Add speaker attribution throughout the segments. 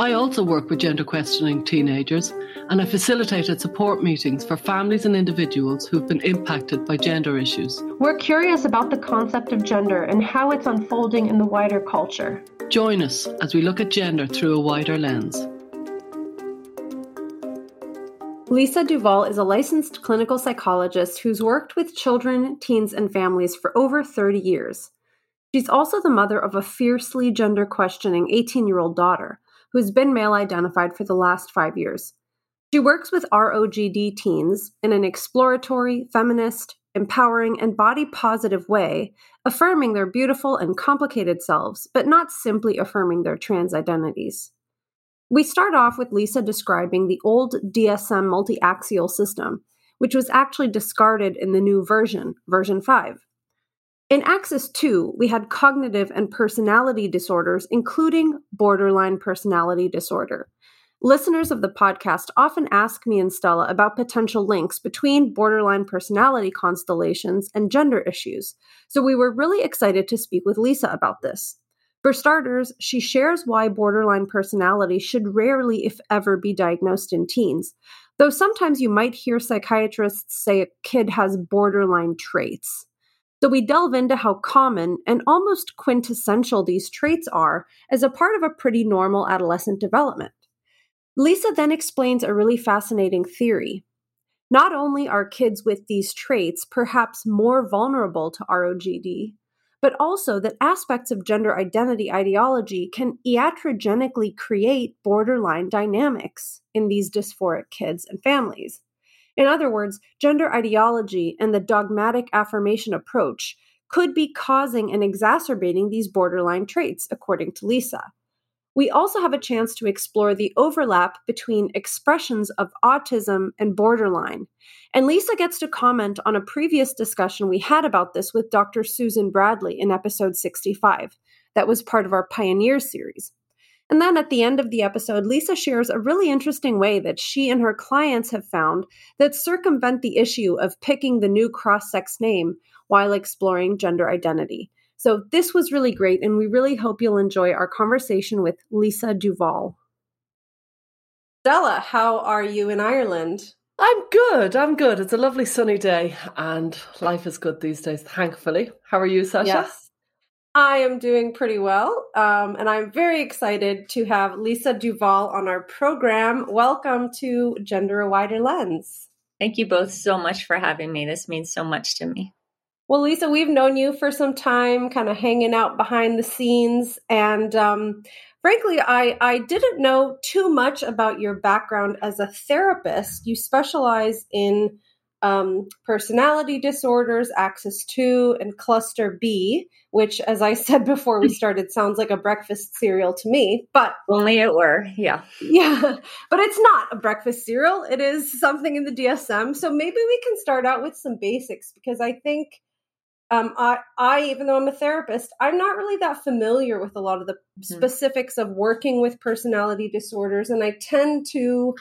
Speaker 1: I also work with gender questioning teenagers and I facilitated support meetings for families and individuals who've been impacted by gender issues.
Speaker 2: We're curious about the concept of gender and how it's unfolding in the wider culture.
Speaker 1: Join us as we look at gender through a wider lens.
Speaker 2: Lisa Duval is a licensed clinical psychologist who's worked with children, teens, and families for over 30 years. She's also the mother of a fiercely gender questioning 18 year old daughter who's been male identified for the last five years. She works with ROGD teens in an exploratory, feminist, empowering, and body positive way, affirming their beautiful and complicated selves, but not simply affirming their trans identities. We start off with Lisa describing the old DSM multi axial system, which was actually discarded in the new version, version 5. In Axis 2, we had cognitive and personality disorders, including borderline personality disorder. Listeners of the podcast often ask me and Stella about potential links between borderline personality constellations and gender issues, so we were really excited to speak with Lisa about this. For starters, she shares why borderline personality should rarely, if ever, be diagnosed in teens, though sometimes you might hear psychiatrists say a kid has borderline traits. So we delve into how common and almost quintessential these traits are as a part of a pretty normal adolescent development. Lisa then explains a really fascinating theory. Not only are kids with these traits perhaps more vulnerable to ROGD, but also that aspects of gender identity ideology can iatrogenically create borderline dynamics in these dysphoric kids and families. In other words, gender ideology and the dogmatic affirmation approach could be causing and exacerbating these borderline traits, according to Lisa. We also have a chance to explore the overlap between expressions of autism and borderline. And Lisa gets to comment on a previous discussion we had about this with Dr. Susan Bradley in episode 65. That was part of our Pioneer series. And then at the end of the episode, Lisa shares a really interesting way that she and her clients have found that circumvent the issue of picking the new cross sex name while exploring gender identity. So this was really great, and we really hope you'll enjoy our conversation with Lisa Duval. Stella, how are you in Ireland?
Speaker 1: I'm good. I'm good. It's a lovely sunny day, and life is good these days, thankfully. How are you, Sasha?
Speaker 2: Yes. I am doing pretty well, um, and I'm very excited to have Lisa Duval on our program. Welcome to Gender a Wider Lens.
Speaker 3: Thank you both so much for having me. This means so much to me.
Speaker 2: Well, Lisa, we've known you for some time, kind of hanging out behind the scenes, and um, frankly, I, I didn't know too much about your background as a therapist. You specialize in um, personality disorders, axis 2, and cluster B, which, as I said before we started, sounds like a breakfast cereal to me. But
Speaker 3: only it were, yeah.
Speaker 2: Yeah, but it's not a breakfast cereal. It is something in the DSM. So maybe we can start out with some basics because I think. Um, I, I, even though I'm a therapist, I'm not really that familiar with a lot of the mm-hmm. specifics of working with personality disorders, and I tend to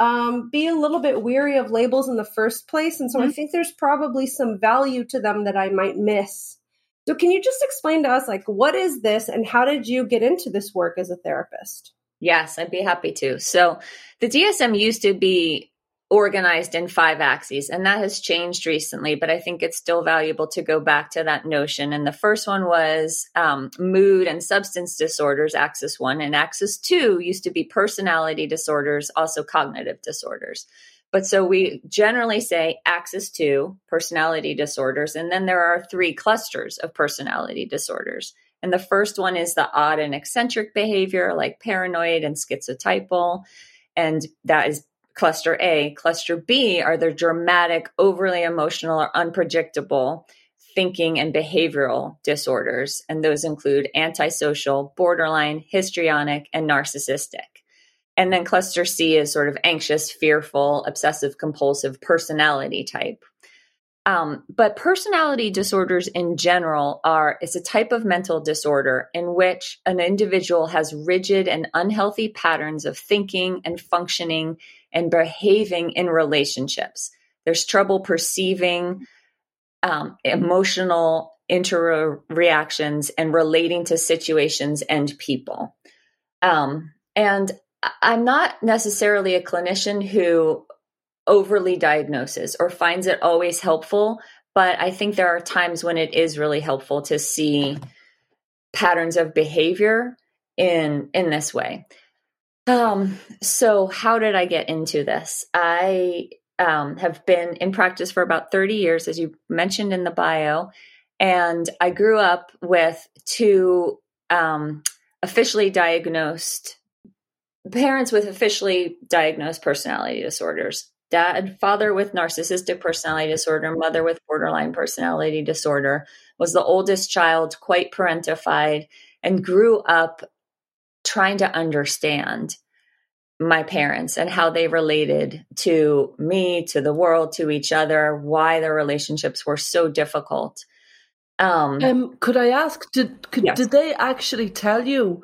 Speaker 2: um, be a little bit weary of labels in the first place. And so mm-hmm. I think there's probably some value to them that I might miss. So can you just explain to us, like, what is this and how did you get into this work as a therapist?
Speaker 3: Yes, I'd be happy to. So the DSM used to be organized in five axes. And that has changed recently, but I think it's still valuable to go back to that notion. And the first one was um, mood and substance disorders, axis one. And axis two used to be personality disorders, also cognitive disorders. But so we generally say axis two, personality disorders. And then there are three clusters of personality disorders. And the first one is the odd and eccentric behavior, like paranoid and schizotypal. And that is cluster A. Cluster B are the dramatic, overly emotional, or unpredictable thinking and behavioral disorders. And those include antisocial, borderline, histrionic, and narcissistic. And then cluster C is sort of anxious, fearful, obsessive compulsive personality type. Um, but personality disorders in general are it's a type of mental disorder in which an individual has rigid and unhealthy patterns of thinking and functioning and behaving in relationships. There's trouble perceiving um, emotional interreactions and relating to situations and people. Um, and I'm not necessarily a clinician who overly diagnoses or finds it always helpful, but I think there are times when it is really helpful to see patterns of behavior in in this way. Um, so how did I get into this? I um, have been in practice for about 30 years, as you mentioned in the bio, and I grew up with two um, officially diagnosed parents with officially diagnosed personality disorders dad father with narcissistic personality disorder mother with borderline personality disorder was the oldest child quite parentified and grew up trying to understand my parents and how they related to me to the world to each other why their relationships were so difficult
Speaker 1: um, um could i ask did could, yes. did they actually tell you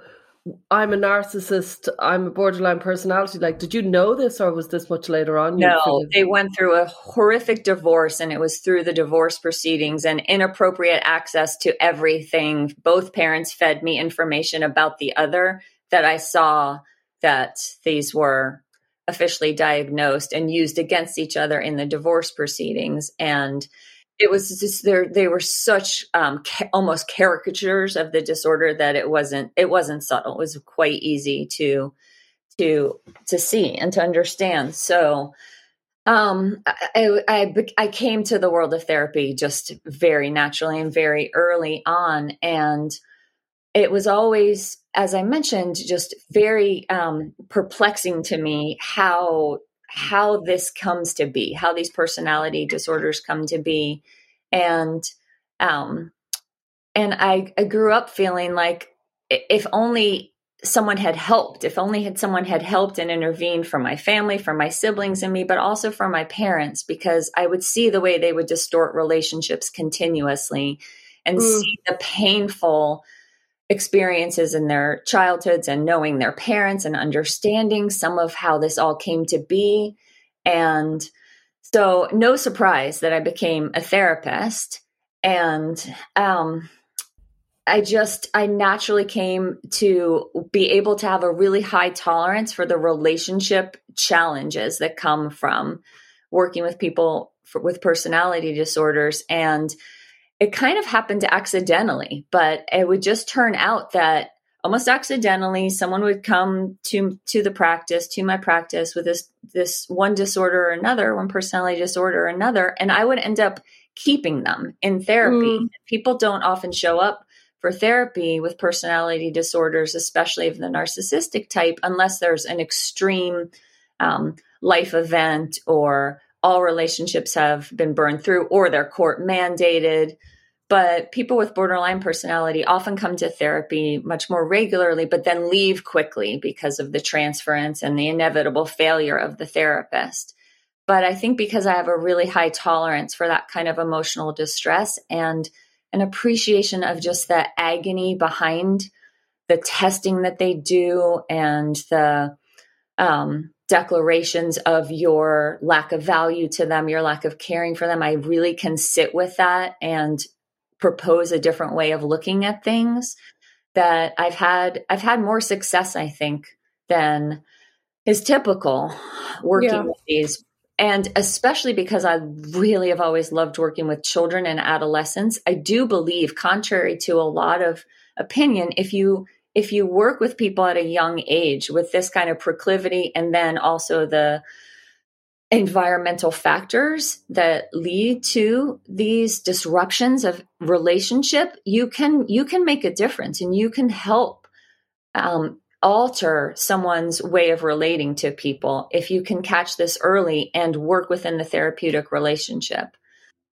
Speaker 1: I'm a narcissist, I'm a borderline personality. Like, did you know this or was this much later on?
Speaker 3: No, they went through a horrific divorce and it was through the divorce proceedings and inappropriate access to everything. Both parents fed me information about the other that I saw that these were officially diagnosed and used against each other in the divorce proceedings. And it was just there they were such um, ca- almost caricatures of the disorder that it wasn't it wasn't subtle. It was quite easy to to to see and to understand. So um I, I i came to the world of therapy just very naturally and very early on. And it was always as i mentioned just very um perplexing to me how how this comes to be, how these personality disorders come to be. And um and I, I grew up feeling like if only someone had helped, if only had someone had helped and intervened for my family, for my siblings and me, but also for my parents, because I would see the way they would distort relationships continuously and mm. see the painful experiences in their childhoods and knowing their parents and understanding some of how this all came to be. And so, no surprise that I became a therapist. And um, I just, I naturally came to be able to have a really high tolerance for the relationship challenges that come from working with people for, with personality disorders. And it kind of happened accidentally, but it would just turn out that almost accidentally someone would come to to the practice to my practice with this this one disorder or another one personality disorder or another and i would end up keeping them in therapy mm. people don't often show up for therapy with personality disorders especially of the narcissistic type unless there's an extreme um, life event or all relationships have been burned through or they're court mandated. But people with borderline personality often come to therapy much more regularly, but then leave quickly because of the transference and the inevitable failure of the therapist. But I think because I have a really high tolerance for that kind of emotional distress and an appreciation of just the agony behind the testing that they do and the um, declarations of your lack of value to them, your lack of caring for them. I really can sit with that and propose a different way of looking at things that I've had I've had more success I think than is typical working yeah. with these and especially because I really have always loved working with children and adolescents I do believe contrary to a lot of opinion if you if you work with people at a young age with this kind of proclivity and then also the environmental factors that lead to these disruptions of relationship you can you can make a difference and you can help um, alter someone's way of relating to people if you can catch this early and work within the therapeutic relationship.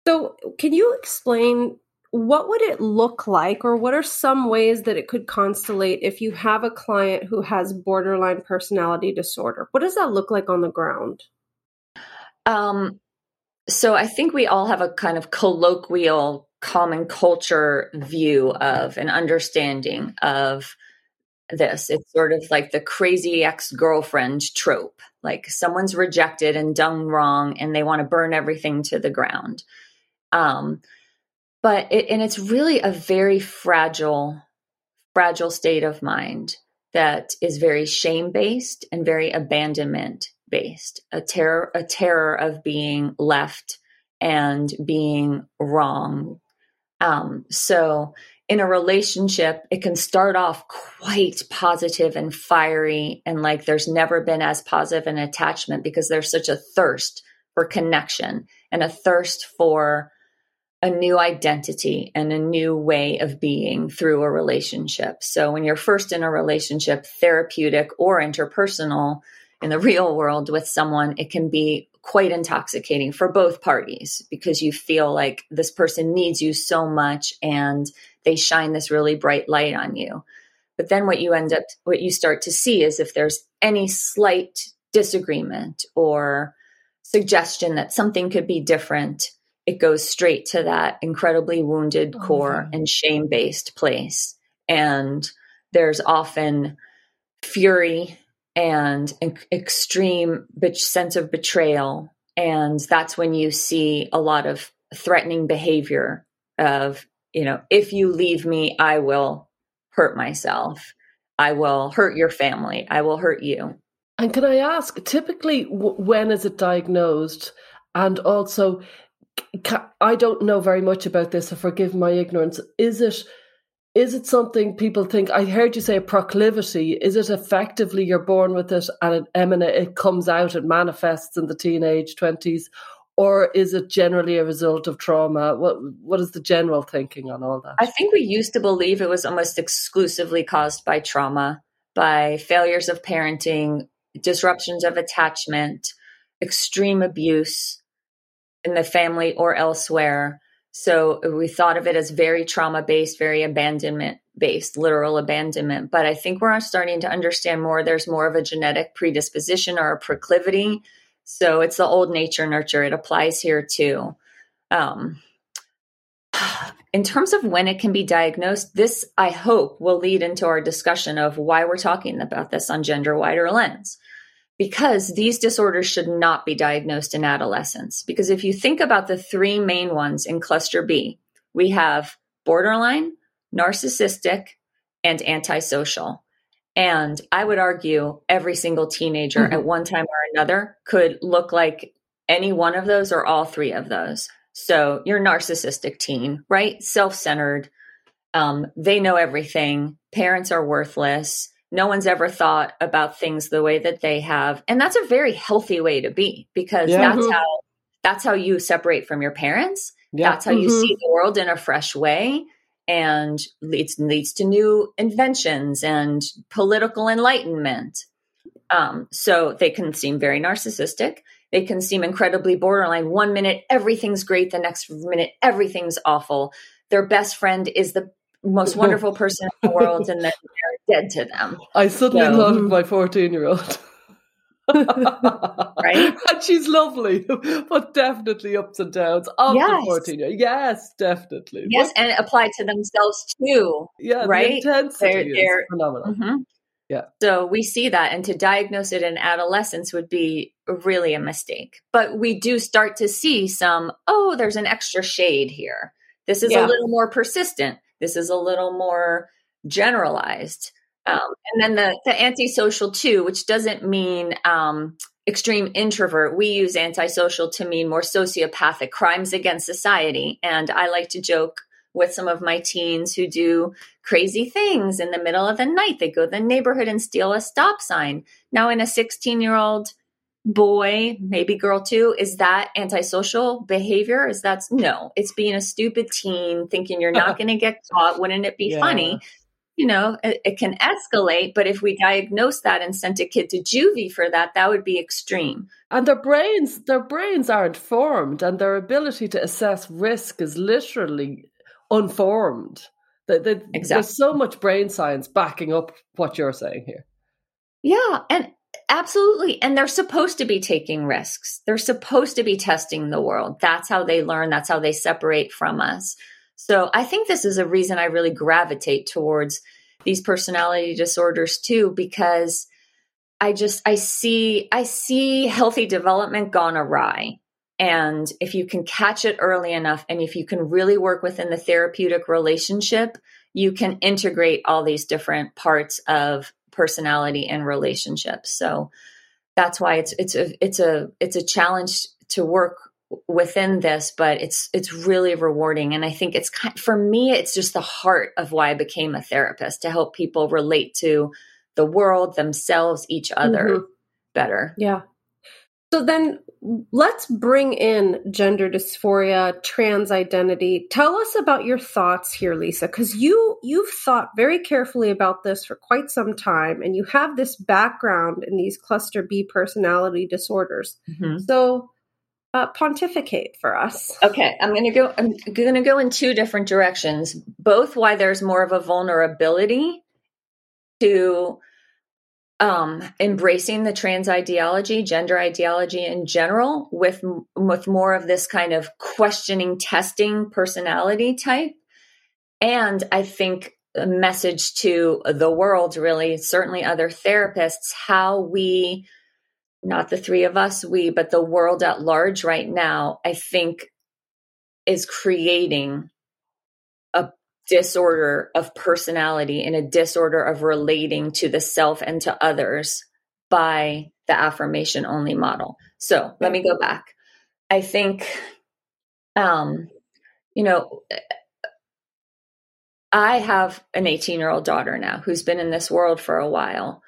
Speaker 2: So can you explain what would it look like or what are some ways that it could constellate if you have a client who has borderline personality disorder? What does that look like on the ground
Speaker 3: um so I think we all have a kind of colloquial common culture view of an understanding of this. It's sort of like the crazy ex girlfriend trope. Like someone's rejected and done wrong and they want to burn everything to the ground. Um, but it, and it's really a very fragile, fragile state of mind that is very shame based and very abandonment based. A terror, a terror of being left and being wrong. Um, so in a relationship, it can start off quite positive and fiery, and like there's never been as positive an attachment because there's such a thirst for connection and a thirst for a new identity and a new way of being through a relationship. So when you're first in a relationship, therapeutic or interpersonal in the real world with someone, it can be quite intoxicating for both parties because you feel like this person needs you so much and they shine this really bright light on you. But then what you end up, what you start to see is if there's any slight disagreement or suggestion that something could be different, it goes straight to that incredibly wounded oh, core and shame based place. And there's often fury and an extreme sense of betrayal. And that's when you see a lot of threatening behavior of, you know, if you leave me, I will hurt myself. I will hurt your family. I will hurt you.
Speaker 1: And can I ask, typically, w- when is it diagnosed? And also, I don't know very much about this, so forgive my ignorance. Is it is it something people think? I heard you say proclivity. Is it effectively you're born with it and it emanate, it comes out, it manifests in the teenage twenties, or is it generally a result of trauma? What what is the general thinking on all that?
Speaker 3: I think we used to believe it was almost exclusively caused by trauma, by failures of parenting, disruptions of attachment, extreme abuse in the family or elsewhere so we thought of it as very trauma based, very abandonment based, literal abandonment. But I think we're starting to understand more. There's more of a genetic predisposition or a proclivity. So it's the old nature nurture. It applies here too. Um, in terms of when it can be diagnosed, this I hope will lead into our discussion of why we're talking about this on Gender Wider Lens because these disorders should not be diagnosed in adolescence. Because if you think about the three main ones in cluster B, we have borderline, narcissistic, and antisocial. And I would argue every single teenager mm-hmm. at one time or another could look like any one of those or all three of those. So you're narcissistic teen, right? Self centered. Um, they know everything. Parents are worthless no one's ever thought about things the way that they have and that's a very healthy way to be because yeah. that's mm-hmm. how that's how you separate from your parents yeah. that's how mm-hmm. you see the world in a fresh way and leads leads to new inventions and political enlightenment um, so they can seem very narcissistic they can seem incredibly borderline one minute everything's great the next minute everything's awful their best friend is the most wonderful person in the world and then they're dead to them.
Speaker 1: I suddenly so, thought of my 14 year old.
Speaker 3: right?
Speaker 1: And she's lovely, but definitely ups and downs of yes. the 14 year Yes, definitely.
Speaker 3: Yes, and it applied to themselves too.
Speaker 1: Yeah,
Speaker 3: right?
Speaker 1: The intensity they're, they're, phenomenal. Mm-hmm. Yeah.
Speaker 3: So we see that, and to diagnose it in adolescence would be really a mistake. But we do start to see some, oh, there's an extra shade here. This is yeah. a little more persistent. This is a little more generalized. Um, and then the, the antisocial too, which doesn't mean um, extreme introvert. We use antisocial to mean more sociopathic crimes against society. And I like to joke with some of my teens who do crazy things in the middle of the night. They go to the neighborhood and steal a stop sign. Now, in a 16 year old boy, maybe girl too, is that antisocial behavior? Is that no? It's being a stupid teen, thinking you're not going to get caught. Wouldn't it be yeah. funny? You know, it, it, can escalate, but if we diagnose that and sent a kid to juvie for that, that would be extreme.
Speaker 1: And their brains, their brains aren't formed, and their ability to assess risk is literally unformed. Exactly. There's so much brain science backing up what you're saying here.
Speaker 3: Yeah, and absolutely. And they're supposed to be taking risks. They're supposed to be testing the world. That's how they learn. That's how they separate from us. So I think this is a reason I really gravitate towards these personality disorders too, because I just I see I see healthy development gone awry. And if you can catch it early enough and if you can really work within the therapeutic relationship, you can integrate all these different parts of personality and relationships. So that's why it's it's a it's a it's a challenge to work within this but it's it's really rewarding and i think it's kind for me it's just the heart of why i became a therapist to help people relate to the world themselves each other mm-hmm. better
Speaker 2: yeah so then let's bring in gender dysphoria, trans identity. Tell us about your thoughts here, Lisa, because you you've thought very carefully about this for quite some time, and you have this background in these cluster B personality disorders. Mm-hmm. So uh, pontificate for us.
Speaker 3: Okay, I'm going to go. I'm going to go in two different directions. Both why there's more of a vulnerability to um, embracing the trans ideology, gender ideology in general, with with more of this kind of questioning, testing personality type, and I think a message to the world, really, certainly other therapists, how we, not the three of us, we, but the world at large right now, I think, is creating disorder of personality and a disorder of relating to the self and to others by the affirmation only model. So let me go back. I think, um, you know, I have an 18 year old daughter now who's been in this world for a while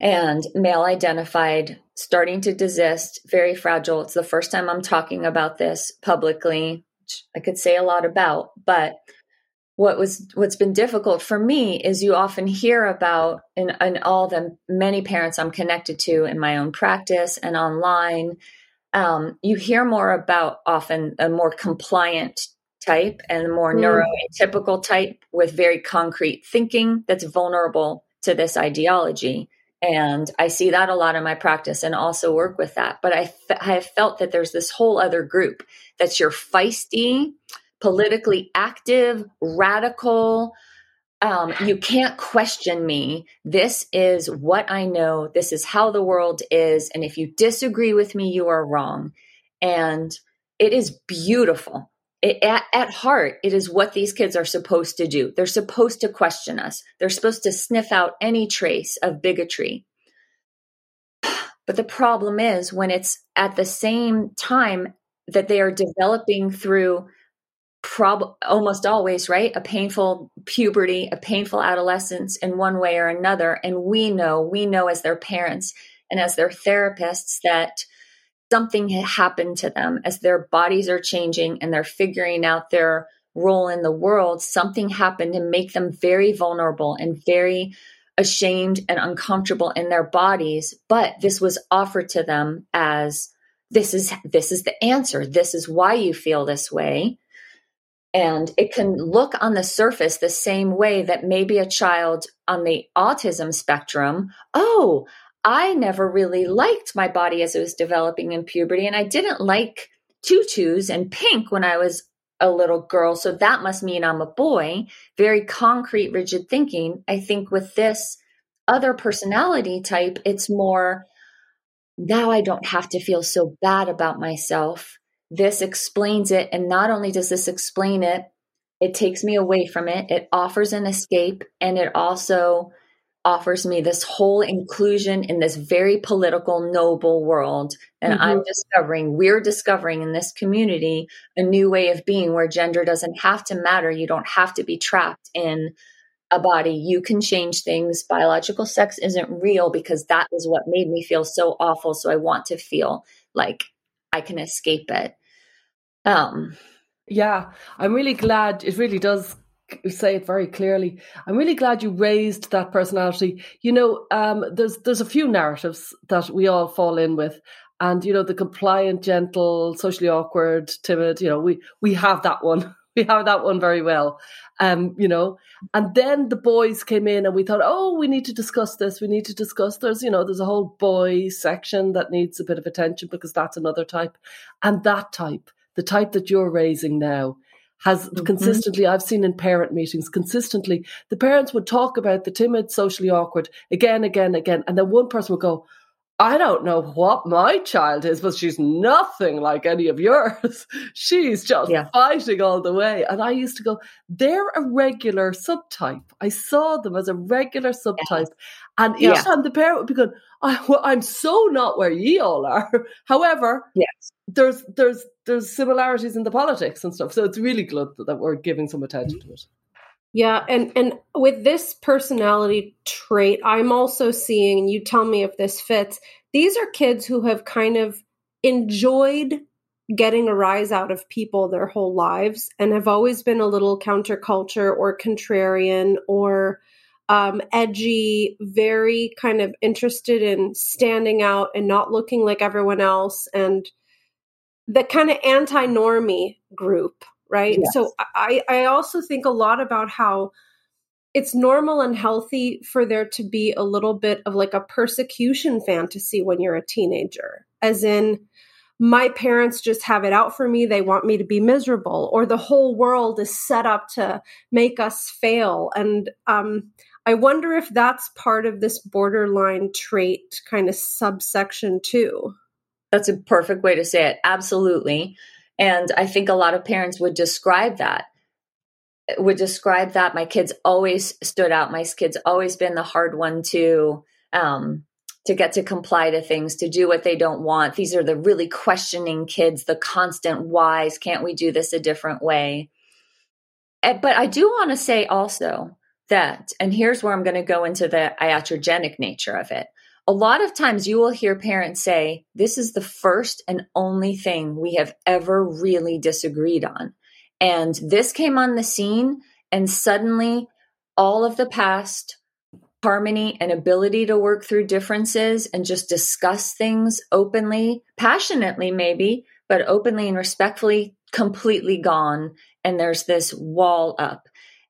Speaker 3: and male identified, starting to desist, very fragile. It's the first time I'm talking about this publicly. I could say a lot about, but what was what's been difficult for me is you often hear about in, in all the many parents I'm connected to in my own practice and online. Um, you hear more about often a more compliant type and a more mm. neurotypical type with very concrete thinking that's vulnerable to this ideology. And I see that a lot in my practice and also work with that. But I, I have felt that there's this whole other group that's your feisty, politically active, radical. Um, you can't question me. This is what I know. This is how the world is. And if you disagree with me, you are wrong. And it is beautiful. It, at, at heart, it is what these kids are supposed to do. They're supposed to question us, they're supposed to sniff out any trace of bigotry. But the problem is when it's at the same time that they are developing through prob almost always right? A painful puberty a painful adolescence in one way or another. And we know we know as their parents and as their therapists that something had happened to them. As their bodies are changing and they're figuring out their role in the world something happened to make them very vulnerable and very ashamed and uncomfortable in their bodies. But this was offered to them as this is this is the answer. This is why you feel this way and it can look on the surface the same way that maybe a child on the autism spectrum, oh, I never really liked my body as it was developing in puberty. And I didn't like tutus and pink when I was a little girl. So that must mean I'm a boy. Very concrete, rigid thinking. I think with this other personality type, it's more now I don't have to feel so bad about myself this explains it. And not only does this explain it, it takes me away from it, it offers an escape, and it also offers me this whole inclusion in this very political, noble world. And mm-hmm. I'm discovering, we're discovering in this community a new way of being where gender doesn't have to matter. You don't have to be trapped in a body. You can change things. Biological sex isn't real because that is what made me feel so awful. So I want to feel like I can escape it. Um,
Speaker 1: yeah, I'm really glad. It really does say it very clearly. I'm really glad you raised that personality. You know, um, there's there's a few narratives that we all fall in with, and you know, the compliant, gentle, socially awkward, timid. You know, we we have that one. we have that one very well. Um, you know, and then the boys came in and we thought, oh, we need to discuss this. We need to discuss. There's, you know, there's a whole boy section that needs a bit of attention because that's another type. And that type, the type that you're raising now, has mm-hmm. consistently, I've seen in parent meetings, consistently, the parents would talk about the timid, socially awkward again, again, again. And then one person would go, I don't know what my child is, but she's nothing like any of yours. she's just yeah. fighting all the way. And I used to go, they're a regular subtype. I saw them as a regular subtype. And each yeah. time the parent would be going, I, am so not where ye all are. However,
Speaker 3: yes.
Speaker 1: there's there's there's similarities in the politics and stuff. So it's really good that we're giving some attention mm-hmm. to it.
Speaker 2: Yeah, and and with this personality trait, I'm also seeing, you tell me if this fits. These are kids who have kind of enjoyed getting a rise out of people their whole lives and have always been a little counterculture or contrarian or um, edgy, very kind of interested in standing out and not looking like everyone else, and the kind of anti normie group right? Yes. So I, I also think a lot about how it's normal and healthy for there to be a little bit of like a persecution fantasy when you're a teenager, as in, my parents just have it out for me. They want me to be miserable, or the whole world is set up to make us fail. And um, I wonder if that's part of this borderline trait kind of subsection too.
Speaker 3: That's a perfect way to say it. Absolutely. And I think a lot of parents would describe that would describe that. My kids always stood out. My kids always been the hard one to um to get to comply to things to do what they don't want. These are the really questioning kids the constant whys can't we do this a different way? Eh, but i do want to say also that and here's where i'm going to go into the iatrogenic nature of it a lot of times you will hear parents say, This is the first and only thing we have ever really disagreed on. And this came on the scene, and suddenly all of the past harmony and ability to work through differences and just discuss things openly, passionately, maybe, but openly and respectfully, completely gone. And there's this wall up.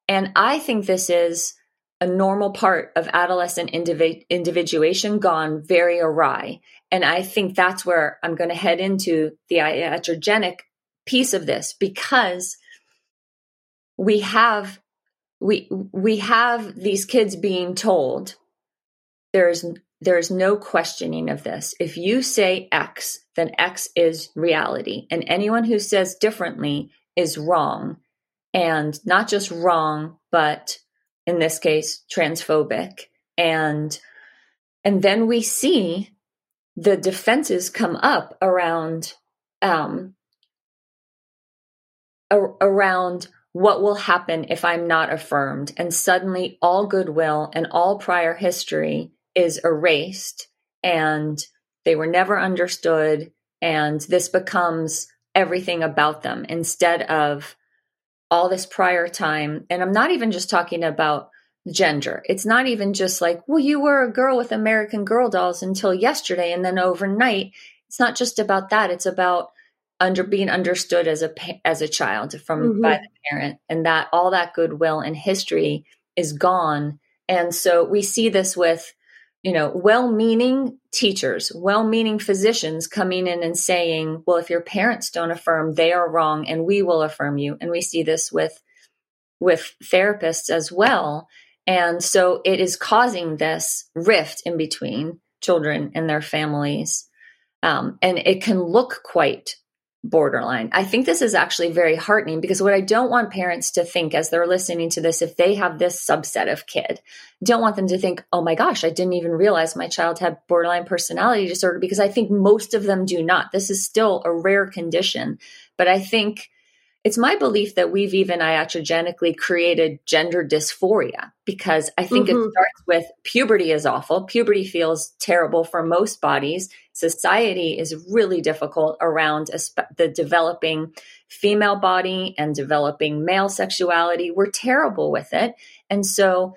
Speaker 3: And I think this is a normal part of adolescent individ- individuation gone very awry. And I think that's where I'm going to head into the iatrogenic piece of this because we have we we have these kids being told there's there's no questioning of this. If you say X, then X is reality. And anyone who says differently is wrong. And not just wrong, but in this case transphobic. And and then we see the defenses come up around um around what will happen if i'm not affirmed. And suddenly all goodwill and all prior history is erased and they were never understood. And this becomes everything about them. Instead of all this prior time. And I'm not even just talking about gender. It's not even just like, well, you were a girl with American Girl dolls until yesterday. And then overnight, it's not just about that. It's about under being understood as a as a child from mm-hmm. by the parent and that all that goodwill and history is gone and so we see this with you know, well meaning teachers, well meaning physicians coming in and saying, well, if your parents don't affirm, they are wrong and we will affirm you. And we see this with, with therapists as well. And so it is causing this rift in between children and their families. Um, and it can look quite borderline. I think this is actually very heartening because what I don't want parents to think as they're listening to this, if they have this subset of kid, don't want them to think, oh my gosh, I didn't even realize my child had borderline personality disorder because I think most of them do not. This is still a rare condition. But I think it's my belief that we've even iatrogenically created gender dysphoria because I think mm-hmm. it starts with puberty is awful. Puberty feels terrible for most bodies. Society is really difficult around the developing female body and developing male sexuality. We're terrible with it. And so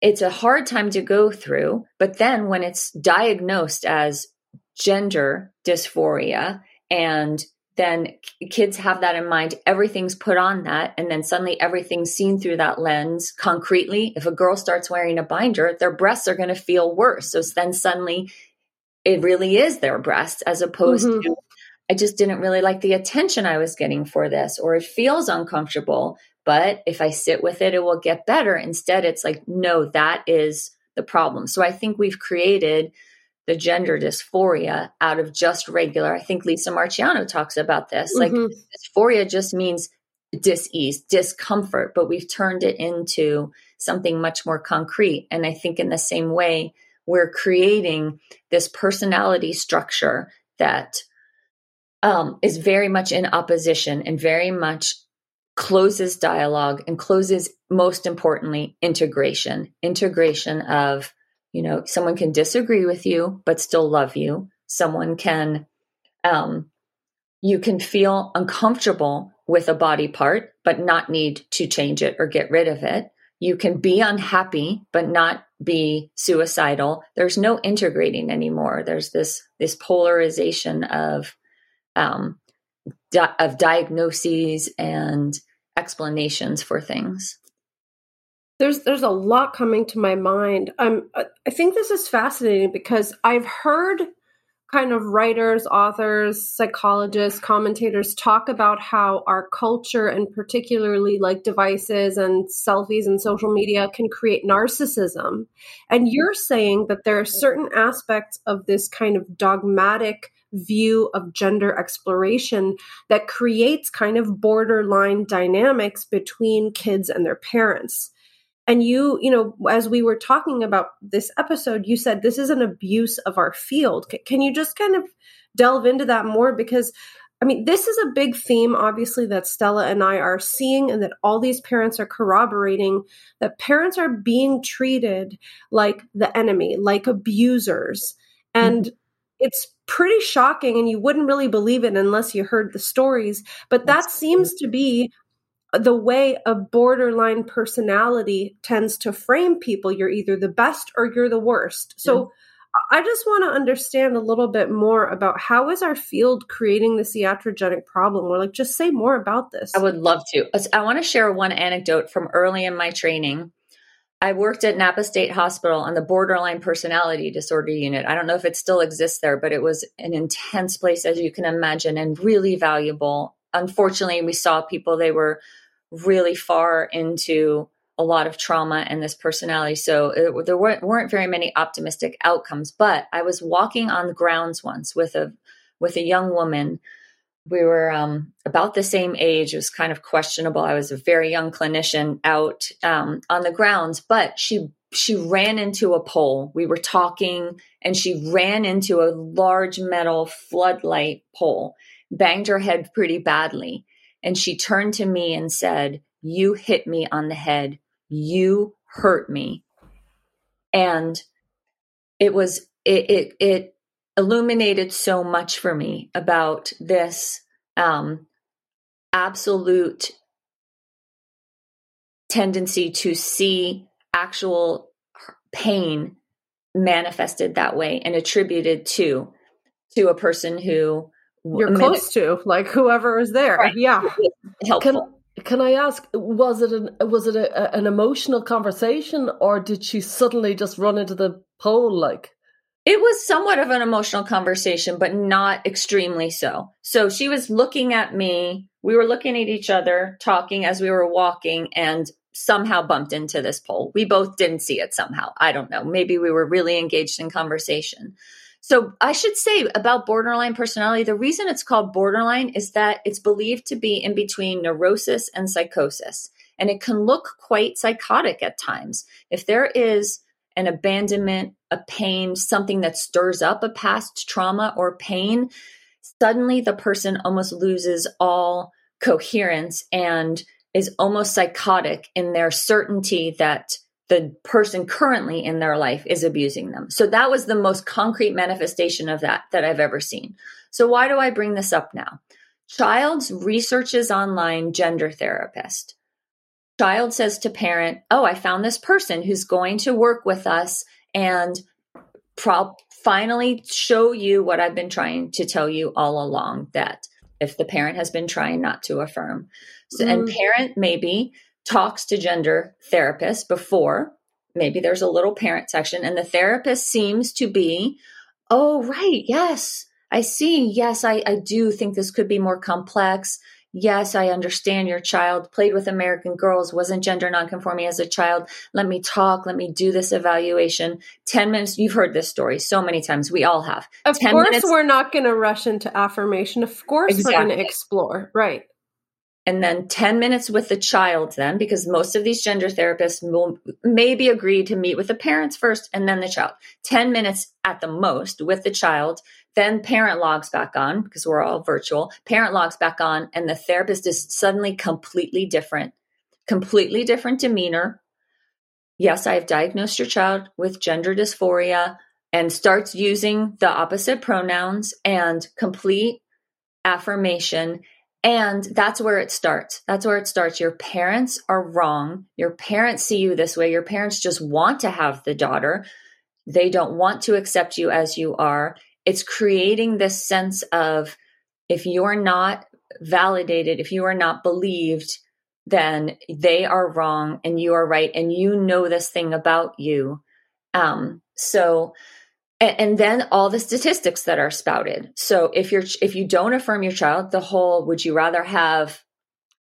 Speaker 3: it's a hard time to go through. But then when it's diagnosed as gender dysphoria and then kids have that in mind. Everything's put on that. And then suddenly everything's seen through that lens concretely. If a girl starts wearing a binder, their breasts are going to feel worse. So then suddenly it really is their breasts as opposed mm-hmm. to, I just didn't really like the attention I was getting for this, or it feels uncomfortable. But if I sit with it, it will get better. Instead, it's like, no, that is the problem. So I think we've created the gender dysphoria out of just regular. I think Lisa Marchiano talks about this. Mm-hmm. Like dysphoria just means dis-ease, discomfort, but we've turned it into something much more concrete. And I think in the same way, we're creating this personality structure that um, is very much in opposition and very much closes dialogue and closes, most importantly, integration. Integration of you know, someone can disagree with you, but still love you. Someone can, um, you can feel uncomfortable with a body part, but not need to change it or get rid of it. You can be unhappy, but not be suicidal. There's no integrating anymore. There's this, this polarization of, um, di- of diagnoses and explanations for things
Speaker 2: there's there's a lot coming to my mind. Um, I think this is fascinating because I've heard kind of writers, authors, psychologists, commentators talk about how our culture and particularly like devices and selfies and social media can create narcissism. And you're saying that there are certain aspects of this kind of dogmatic view of gender exploration that creates kind of borderline dynamics between kids and their parents and you you know as we were talking about this episode you said this is an abuse of our field. Can you just kind of delve into that more? Because i mean this is a big theme obviously that stella and i are seeing and that all these parents are corroborating that parents are being treated like the enemy like abusers. And mm-hmm. it's pretty shocking and you wouldn't really believe it unless you heard the stories but that seems to be the way a borderline personality tends to frame people you're either the best or you're the worst so mm. i just want to understand a little bit more about how is our field creating this iatrogenic problem or like just say more about this
Speaker 3: i would love to i want to share one anecdote from early in my training I worked at Napa State Hospital on the borderline personality disorder unit. I don't know if it still exists there, but it was an intense place, as you can imagine, and really valuable. Unfortunately, we saw people, they were really far into a lot of trauma and this personality. So it, there weren't, weren't very many optimistic outcomes. But I was walking on the grounds once with a with a young woman. We were um, about the same age. It was kind of questionable. I was a very young clinician out um, on the grounds, but she she ran into a pole. We were talking, and she ran into a large metal floodlight pole, banged her head pretty badly. And she turned to me and said, You hit me on the head. You hurt me. And it was, it, it, it illuminated so much for me about this um, absolute tendency to see actual pain manifested that way and attributed to to a person who
Speaker 2: you're close to, like whoever is there. Right. Yeah.
Speaker 1: Helpful. Can, can I ask, was it an was it a, an emotional conversation, or did she suddenly just run into the pole like?
Speaker 3: It was somewhat of an emotional conversation, but not extremely so. So she was looking at me. We were looking at each other, talking as we were walking, and somehow bumped into this pole. We both didn't see it somehow. I don't know. Maybe we were really engaged in conversation. So I should say about borderline personality, the reason it's called borderline is that it's believed to be in between neurosis and psychosis. And it can look quite psychotic at times. If there is an abandonment, a pain, something that stirs up a past trauma or pain, suddenly the person almost loses all coherence and is almost psychotic in their certainty that the person currently in their life is abusing them. So that was the most concrete manifestation of that that I've ever seen. So why do I bring this up now? Child's researches online gender therapist. Child says to parent, "Oh, I found this person who's going to work with us and pro- finally show you what I've been trying to tell you all along that if the parent has been trying not to affirm. So, mm. And parent maybe talks to gender therapists before. Maybe there's a little parent section, and the therapist seems to be, oh, right, yes, I see. Yes, I, I do think this could be more complex. Yes, I understand your child played with American girls, wasn't gender nonconforming as a child. Let me talk. Let me do this evaluation. 10 minutes. You've heard this story so many times. We all have.
Speaker 2: Of course, minutes. we're not going to rush into affirmation. Of course, exactly. we're going to explore. Right
Speaker 3: and then 10 minutes with the child then because most of these gender therapists will maybe agree to meet with the parents first and then the child. 10 minutes at the most with the child then parent logs back on because we're all virtual parent logs back on and the therapist is suddenly completely different completely different demeanor. Yes i've diagnosed your child with gender dysphoria and starts using the opposite pronouns and complete affirmation and that's where it starts. That's where it starts. Your parents are wrong. Your parents see you this way. Your parents just want to have the daughter. They don't want to accept you as you are. It's creating this sense of if you're not validated, if you are not believed, then they are wrong and you are right. And you know this thing about you. Um, so, and, then all the statistics that are spouted. So if you're if you don't affirm your child, the whole would you rather have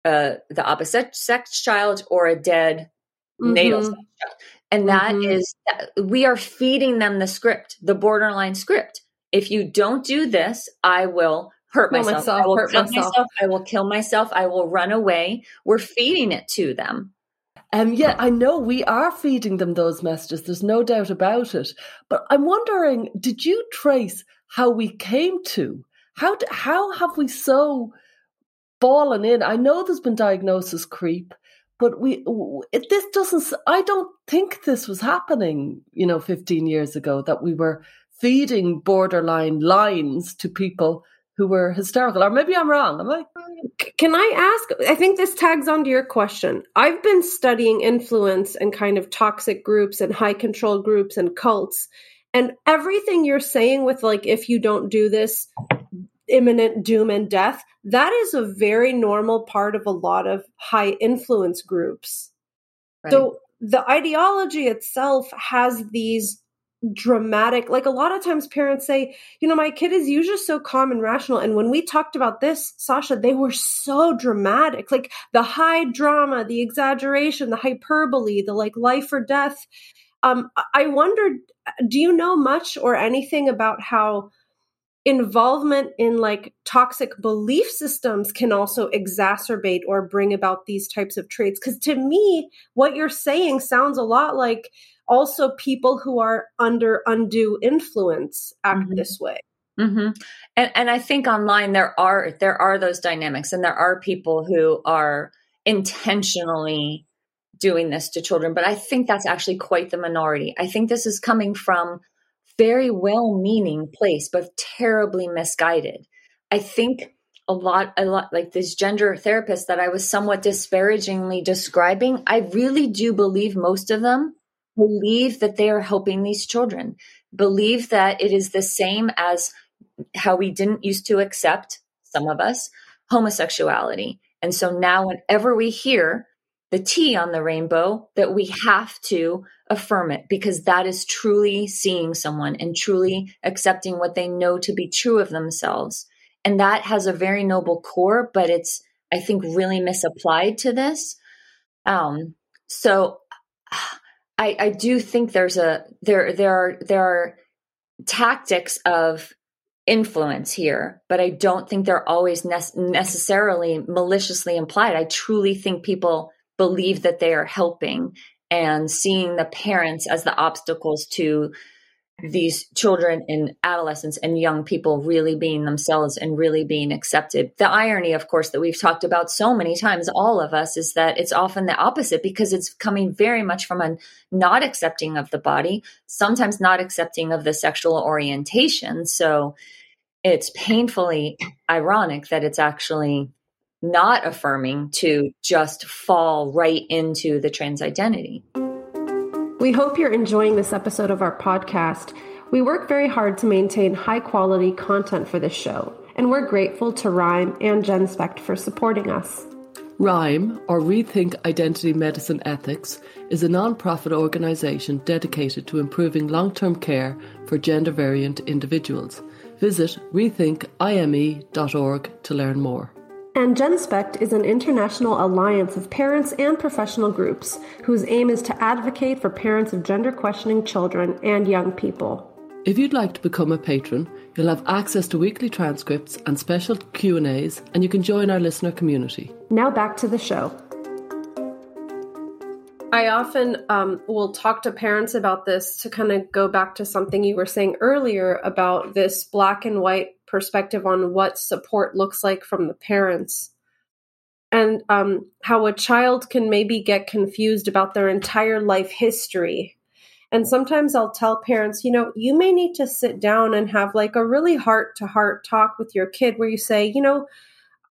Speaker 3: uh, the opposite sex child or a dead mm-hmm. natal sex child? And that mm-hmm. is we are feeding them the script, the borderline script. If you don't do this, I will hurt myself. myself. I will hurt myself. myself. I will kill myself. I will run away. We're feeding it to them.
Speaker 1: Um, yeah, I know we are feeding them those messages. There's no doubt about it. But I'm wondering, did you trace how we came to? How how have we so fallen in? I know there's been diagnosis creep, but we it, this doesn't. I don't think this was happening. You know, 15 years ago that we were feeding borderline lines to people who were hysterical. Or maybe I'm wrong. Am I?
Speaker 2: Can I ask? I think this tags onto your question. I've been studying influence and kind of toxic groups and high control groups and cults. And everything you're saying with like, if you don't do this, imminent doom and death, that is a very normal part of a lot of high influence groups. Right. So the ideology itself has these dramatic. Like a lot of times parents say you know my kid is usually so calm and rational. And when we talked about this sasha they were so dramatic. Like the high drama the exaggeration the hyperbole the like life or death. Um i wondered do you know much or anything about how involvement in like toxic belief systems can also exacerbate or bring about these types of traits? Because to me what you're saying sounds a lot like also people who are under undue influence act mm-hmm. this way.
Speaker 3: Mm-hmm. And and I think online there are there are those dynamics, and there are people who are intentionally doing this to children. But I think that's actually quite the minority. I think this is coming from very well-meaning place, but terribly misguided. I think a lot a lot like this gender therapist that I was somewhat disparagingly describing, I really do believe most of them believe that they are helping these children, believe that it is the same as how we didn't used to accept, some of us, homosexuality. And so now, whenever we hear the T on the rainbow, that we have to affirm it because that is truly seeing someone and truly accepting what they know to be true of themselves. And that has a very noble core, but it's, I think, really misapplied to this. Um, so I, I do think there's a there there are there are tactics of influence here, but I don't think they're always ne- necessarily maliciously implied. I truly think people believe that they are helping and seeing the parents as the obstacles to these children and adolescents and young people really being themselves and really being accepted. The irony, of course, that we've talked about so many times, all of us, is that it's often the opposite because it's coming very much from a not accepting of the body, sometimes not accepting of the sexual orientation. So it's painfully ironic that it's actually not affirming to just fall right into the trans identity.
Speaker 2: We hope you're enjoying this episode of our podcast. We work very hard to maintain high quality content for this show. and we're grateful to RIME and GenSpect for supporting us.
Speaker 1: RIME, or Rethink Identity Medicine Ethics, is a non profit organisation dedicated to improving long term care for gender variant individuals. Visit rethinkime.org to learn more.
Speaker 2: And GenSpect is an international alliance of parents and professional groups whose aim is to advocate for parents of gender questioning children and young people.
Speaker 1: If you'd like to become a patron, you'll have access to weekly transcripts and special Q&As and you can join our listener community.
Speaker 2: Now back to the show. I often um, will talk to parents about this to kind of go back to something you were saying earlier about this black and white perspective on what support looks like from the parents and um, how a child can maybe get confused about their entire life history. And sometimes I'll tell parents, you know, you may need to sit down and have like a really heart to heart talk with your kid where you say, you know,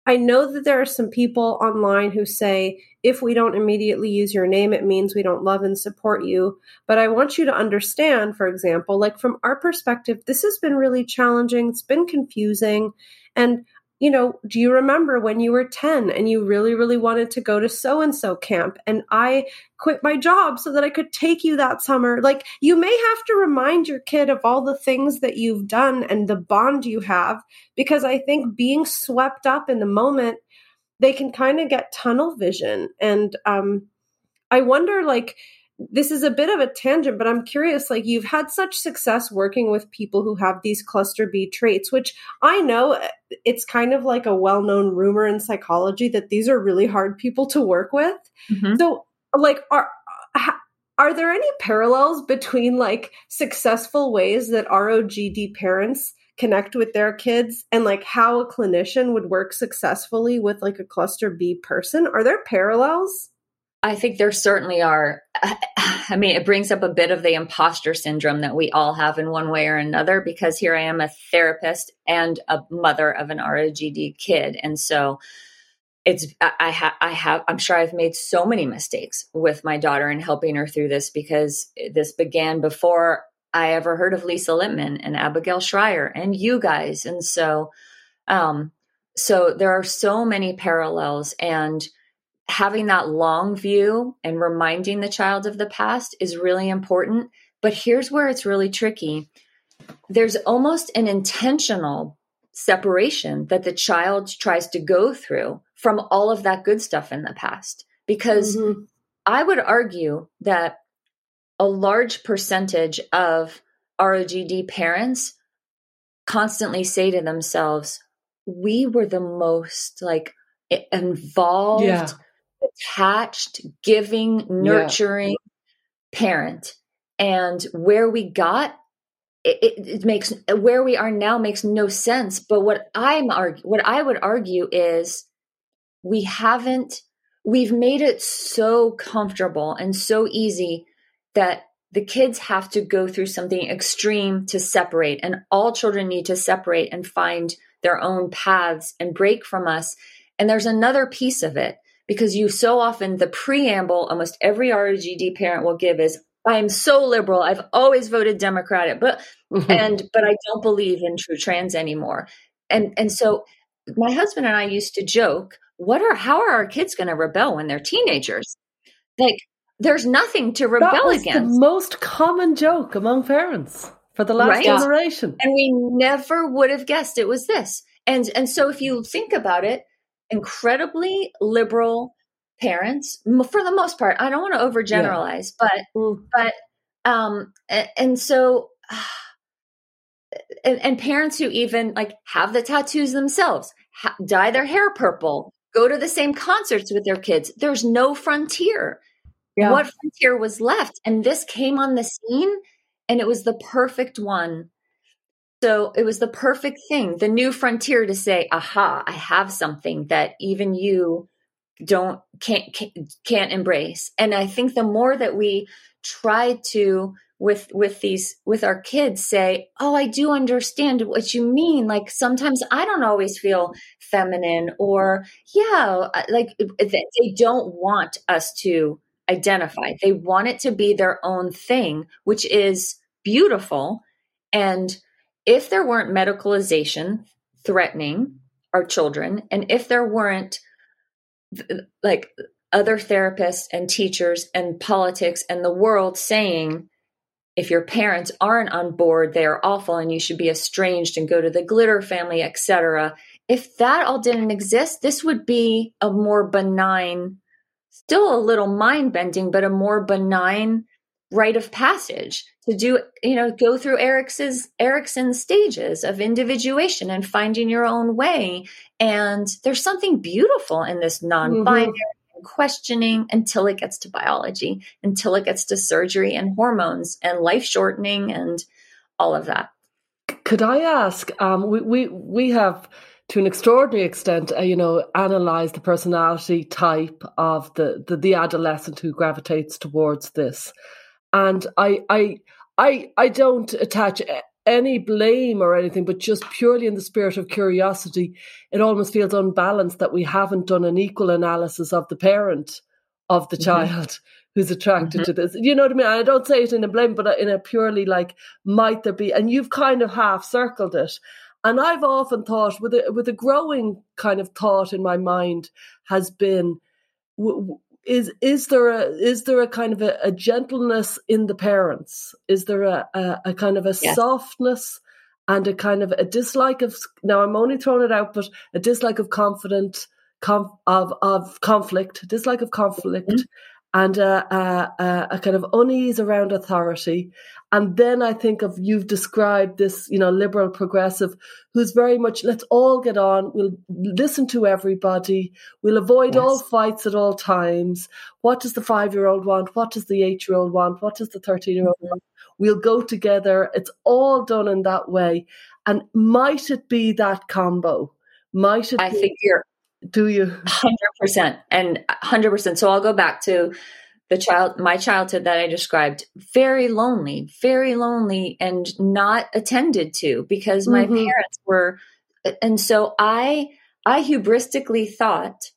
Speaker 2: I know that there are some people online who say, if we don't immediately use your name, it means we don't love and support you. But I want you to understand, for example, like from our perspective, this has been really challenging. It's been confusing. And you know, do you remember when you were 10 and you really, really wanted to go to so and so camp and I quit my job so that I could take you that summer? Like, you may have to remind your kid of all the things that you've done and the bond you have, because I think being swept up in the moment, they can kind of get tunnel vision. And um, I wonder, like, this is a bit of a tangent, but I'm curious like you've had such success working with people who have these cluster B traits, which I know uh, it's kind of like a well-known rumor in psychology that these are really hard people to work with. Mm-hmm. So like are uh, are there any parallels between like successful ways that ROGD parents connect with their kids and like how a clinician would work successfully with like a cluster B person? Are there parallels?
Speaker 3: I think there certainly are. I mean, it brings up a bit of the imposter syndrome that we all have in one way or another because here I am a therapist and a mother of an ROGD kid. And so it's, I, have, I have, I'm sure I've made so many mistakes with my daughter and helping her through this because this began before I ever heard of Lisa Littman and Abigail Shrier and you guys. And so, um, so there are so many parallels and, having that long view and reminding the child of the past is really important. But here's where it's really tricky there's almost an intentional separation that the child tries to go through from all of that good stuff in the past. Because mm-hmm. I would argue that a large percentage of ROGD parents constantly say to themselves, we were the most like involved, yeah attached, giving, nurturing yeah. parent. And where we got it, it, makes where we are now makes no sense. But what I'm argue, what I would argue is we haven't we've made it so comfortable and so easy that the kids have to go through something extreme to separate and all children need to separate and find their own paths and break from us and there's another piece of it because you so often the preamble almost every ROGD parent will give is I am so liberal. I've always voted Democratic, but mm-hmm. and but I don't believe in true trans anymore. And and so my husband and I used to joke, what are how are our kids going to rebel when they're teenagers? Like there's nothing to rebel that was against.
Speaker 1: The most common joke among parents for the last right? generation.
Speaker 3: And we never would have guessed it was this. And and so if you think about it, incredibly liberal parents for the most part. I don't want to overgeneralize, yeah. but but um and, and so and, and, parents who even like have the tattoos themselves, ha- dye their hair purple, go to the same concerts with their kids. There's no frontier. Yeah. What frontier was left? And this came on the scene and it was the perfect one so it was the perfect thing, the new frontier to say, aha, I have something that even you don't can't can't embrace. And I think the more that we try to with with these with our kids say, "Oh, I do understand what you mean. Like sometimes I don't always feel feminine or yeah, like they don't want us to identify. They want it to be their own thing, which is beautiful and if there weren't medicalization threatening our children. And if there weren't like other therapists and teachers and politics and the world saying, if your parents aren't on board, they are awful and you should be estranged and go to the glitter family, etc. If that all didn't exist, this would be a more benign, still a little mind bending, but a more benign rite of passage to do you know go through Erikson's Erikson's stages of individuation and finding your own way. And there's something beautiful in this non-binary mm-hmm. questioning until it gets to biology until it gets to surgery and hormones and life shortening and all of that.
Speaker 1: Could i ask um, we, we we have to an extraordinary extent, uh, you know, analyze the personality type of the, the, the adolescent who gravitates towards this and I I I I don't attach any blame or anything, but just purely in the spirit of curiosity, it almost feels unbalanced that we haven't done an equal analysis of the parent of the mm-hmm. child who's attracted mm-hmm. to this. You know what I mean? I don't say it in a blame, but in a purely like, might there be? And you've kind of half circled it. And I've often thought, with a with a growing kind of thought in my mind, has been. W- is is there a is there a kind of a, a gentleness in the parents? Is there a, a, a kind of a yes. softness and a kind of a dislike of now I'm only throwing it out, but a dislike of confident com, of of conflict, dislike of conflict, mm-hmm and a, a, a, kind of unease around authority. And then I think of you've described this, you know, liberal progressive who's very much let's all get on. We'll listen to everybody. We'll avoid yes. all fights at all times. What does the five year old want? What does the eight year old want? What does the 13 year old mm-hmm. want? We'll go together. It's all done in that way. And might it be that combo? Might it
Speaker 3: I
Speaker 1: be-
Speaker 3: think you're
Speaker 1: do you?
Speaker 3: 100%. And 100%. So I'll go back to the child, my childhood that I described, very lonely, very lonely and not attended to because my mm-hmm. parents were. And so I, I hubristically thought,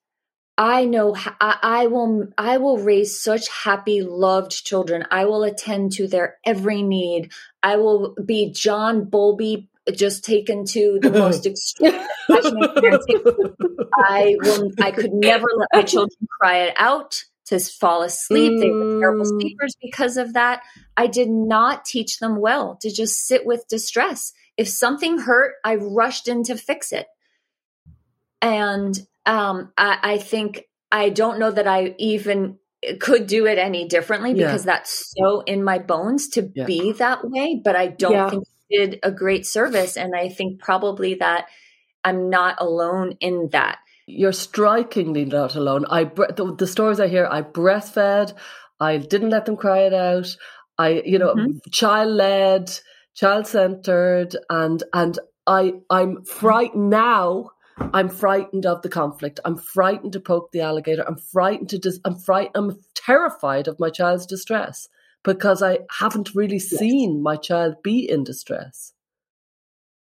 Speaker 3: I know I, I will I will raise such happy loved children. I will attend to their every need. I will be John Bowlby just taken to the most extreme I will I could never let my children cry it out to fall asleep. Mm. They were terrible mm. sleepers because of that. I did not teach them well to just sit with distress. If something hurt, I rushed in to fix it. And um, I, I think I don't know that I even could do it any differently because yeah. that's so in my bones to yeah. be that way. But I don't yeah. think did a great service. And I think probably that I'm not alone in that.
Speaker 1: You're strikingly not alone. I the, the stories I hear, I breastfed, I didn't let them cry it out. I, you know, mm-hmm. child led, child centered, and and I I'm frightened now. I'm frightened of the conflict. I'm frightened to poke the alligator. I'm frightened to dis- I'm frightened. I'm terrified of my child's distress because I haven't really seen my child be in distress.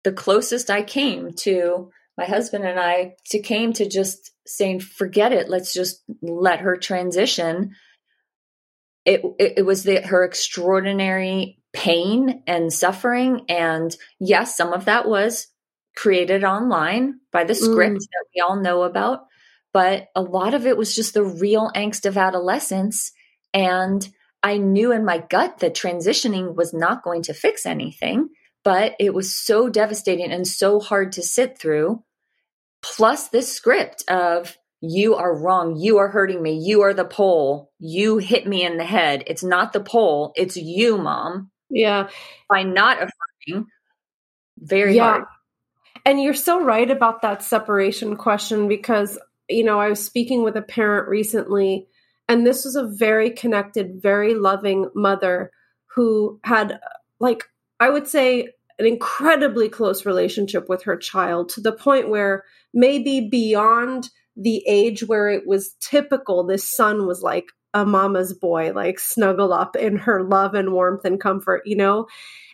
Speaker 3: The closest I came to my husband and I to came to just saying, forget it, let's just let her transition. It, it, it was the, her extraordinary pain and suffering. And yes, some of that was created online by the script mm. that we all know about. But a lot of it was just the real angst of adolescence and I knew in my gut that transitioning was not going to fix anything, but it was so devastating and so hard to sit through. Plus, this script of you are wrong, you are hurting me, you are the pole, you hit me in the head. It's not the pole, it's you, mom.
Speaker 2: Yeah.
Speaker 3: By not affirming, very yeah. hard.
Speaker 2: And you're so right about that separation question because, you know, I was speaking with a parent recently and this was a very connected, very loving mother who had, like, I would say, an incredibly close relationship with her child to the point where maybe beyond the age where it was typical, this son was like a mama's boy, like snuggle up in her love and warmth and comfort, you know?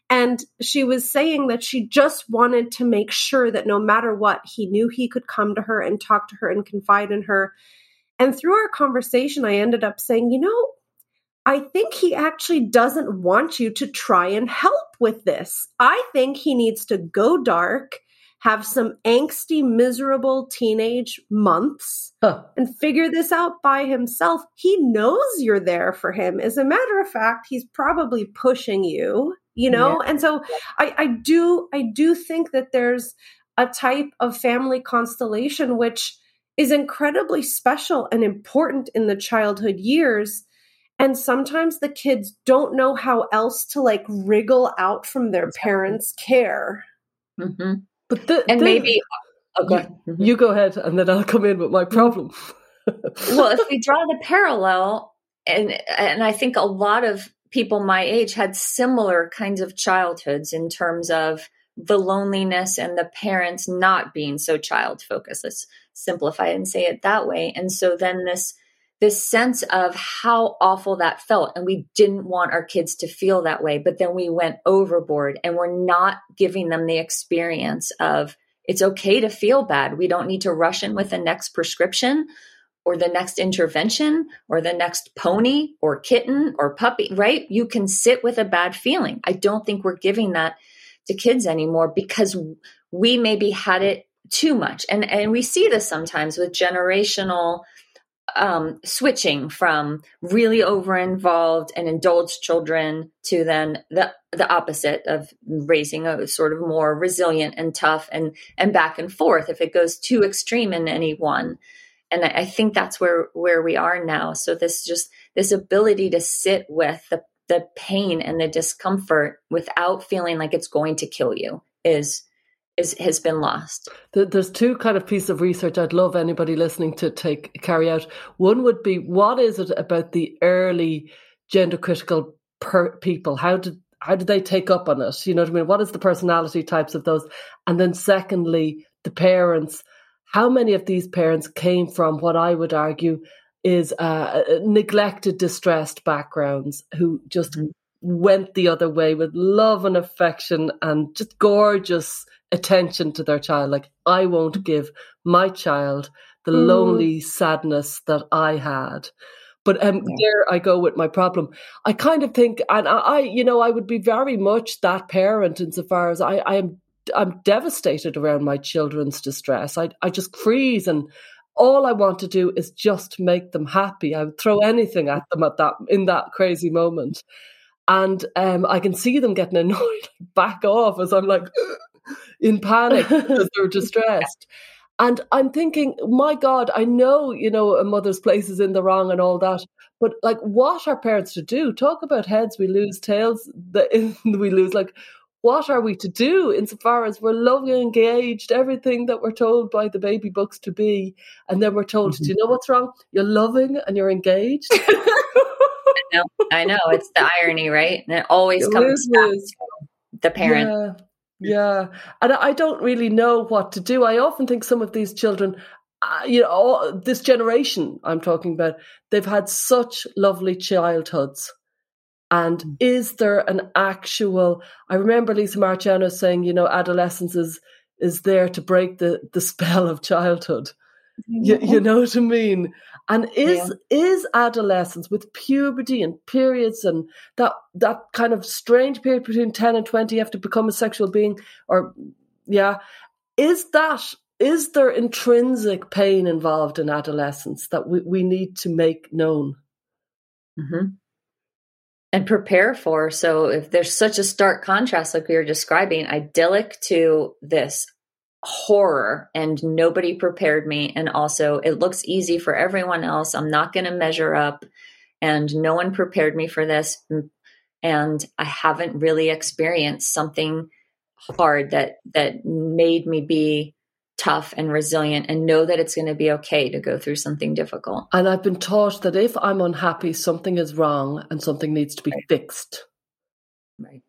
Speaker 2: And she was saying that she just wanted to make sure that no matter what, he knew he could come to her and talk to her and confide in her. And through our conversation, I ended up saying, you know, I think he actually doesn't want you to try and help with this. I think he needs to go dark have some angsty, miserable teenage months huh. and figure this out by himself. He knows you're there for him. As a matter of fact, he's probably pushing you, you know? Yeah. And so I, I do, I do think that there's a type of family constellation which is incredibly special and important in the childhood years. And sometimes the kids don't know how else to like wriggle out from their parents' care.
Speaker 3: Mm-hmm. But the, and the, maybe
Speaker 1: oh, go mm-hmm. you go ahead, and then I'll come in with my problem.
Speaker 3: well, if we draw the parallel, and and I think a lot of people my age had similar kinds of childhoods in terms of the loneliness and the parents not being so child focused. Let's simplify and say it that way. And so then this this sense of how awful that felt and we didn't want our kids to feel that way but then we went overboard and we're not giving them the experience of it's okay to feel bad we don't need to rush in with the next prescription or the next intervention or the next pony or kitten or puppy right you can sit with a bad feeling i don't think we're giving that to kids anymore because we maybe had it too much. And and we see this sometimes with generational um, switching from really over involved and indulged children to then the the opposite of raising a sort of more resilient and tough and and back and forth if it goes too extreme in any one and I, I think that's where where we are now so this just this ability to sit with the the pain and the discomfort without feeling like it's going to kill you is is has been lost.
Speaker 1: There's two kind of pieces of research I'd love anybody listening to take carry out. One would be what is it about the early gender critical per- people? How did how did they take up on it? You know what I mean? What is the personality types of those? And then secondly, the parents. How many of these parents came from what I would argue is uh, neglected, distressed backgrounds who just mm-hmm. went the other way with love and affection and just gorgeous attention to their child. Like, I won't mm-hmm. give my child the mm. lonely sadness that I had. But um, yeah. there I go with my problem. I kind of think, and I, I, you know, I would be very much that parent insofar as I, I am, I'm devastated around my children's distress. I, I just freeze and all I want to do is just make them happy. I would throw anything at them at that in that crazy moment. And um, I can see them getting annoyed, back off as I'm like in panic because they're distressed. And I'm thinking, my God, I know, you know, a mother's place is in the wrong and all that. But like, what are parents to do? Talk about heads we lose, tails that we lose. Like, what are we to do insofar as we're loving, engaged, everything that we're told by the baby books to be, and then we're told, mm-hmm. do you know what's wrong? You're loving and you're engaged.
Speaker 3: I know, I know. It's the irony, right? And it always it comes back to the parent.
Speaker 1: Yeah, yeah. And I don't really know what to do. I often think some of these children uh, you know, all, this generation I'm talking about, they've had such lovely childhoods and mm. is there an actual? I remember Lisa Marchiano saying, you know, adolescence is is there to break the the spell of childhood. You, you know what I mean? And is yeah. is adolescence with puberty and periods and that that kind of strange period between ten and twenty, you have to become a sexual being, or yeah, is that is there intrinsic pain involved in adolescence that we, we need to make known?
Speaker 3: Mm-hmm and prepare for. So if there's such a stark contrast, like we were describing, idyllic to this horror and nobody prepared me. And also it looks easy for everyone else. I'm not going to measure up and no one prepared me for this. And I haven't really experienced something hard that, that made me be tough and resilient and know that it's going to be okay to go through something difficult.
Speaker 1: And I've been taught that if I'm unhappy, something is wrong and something needs to be right. fixed.
Speaker 3: Right.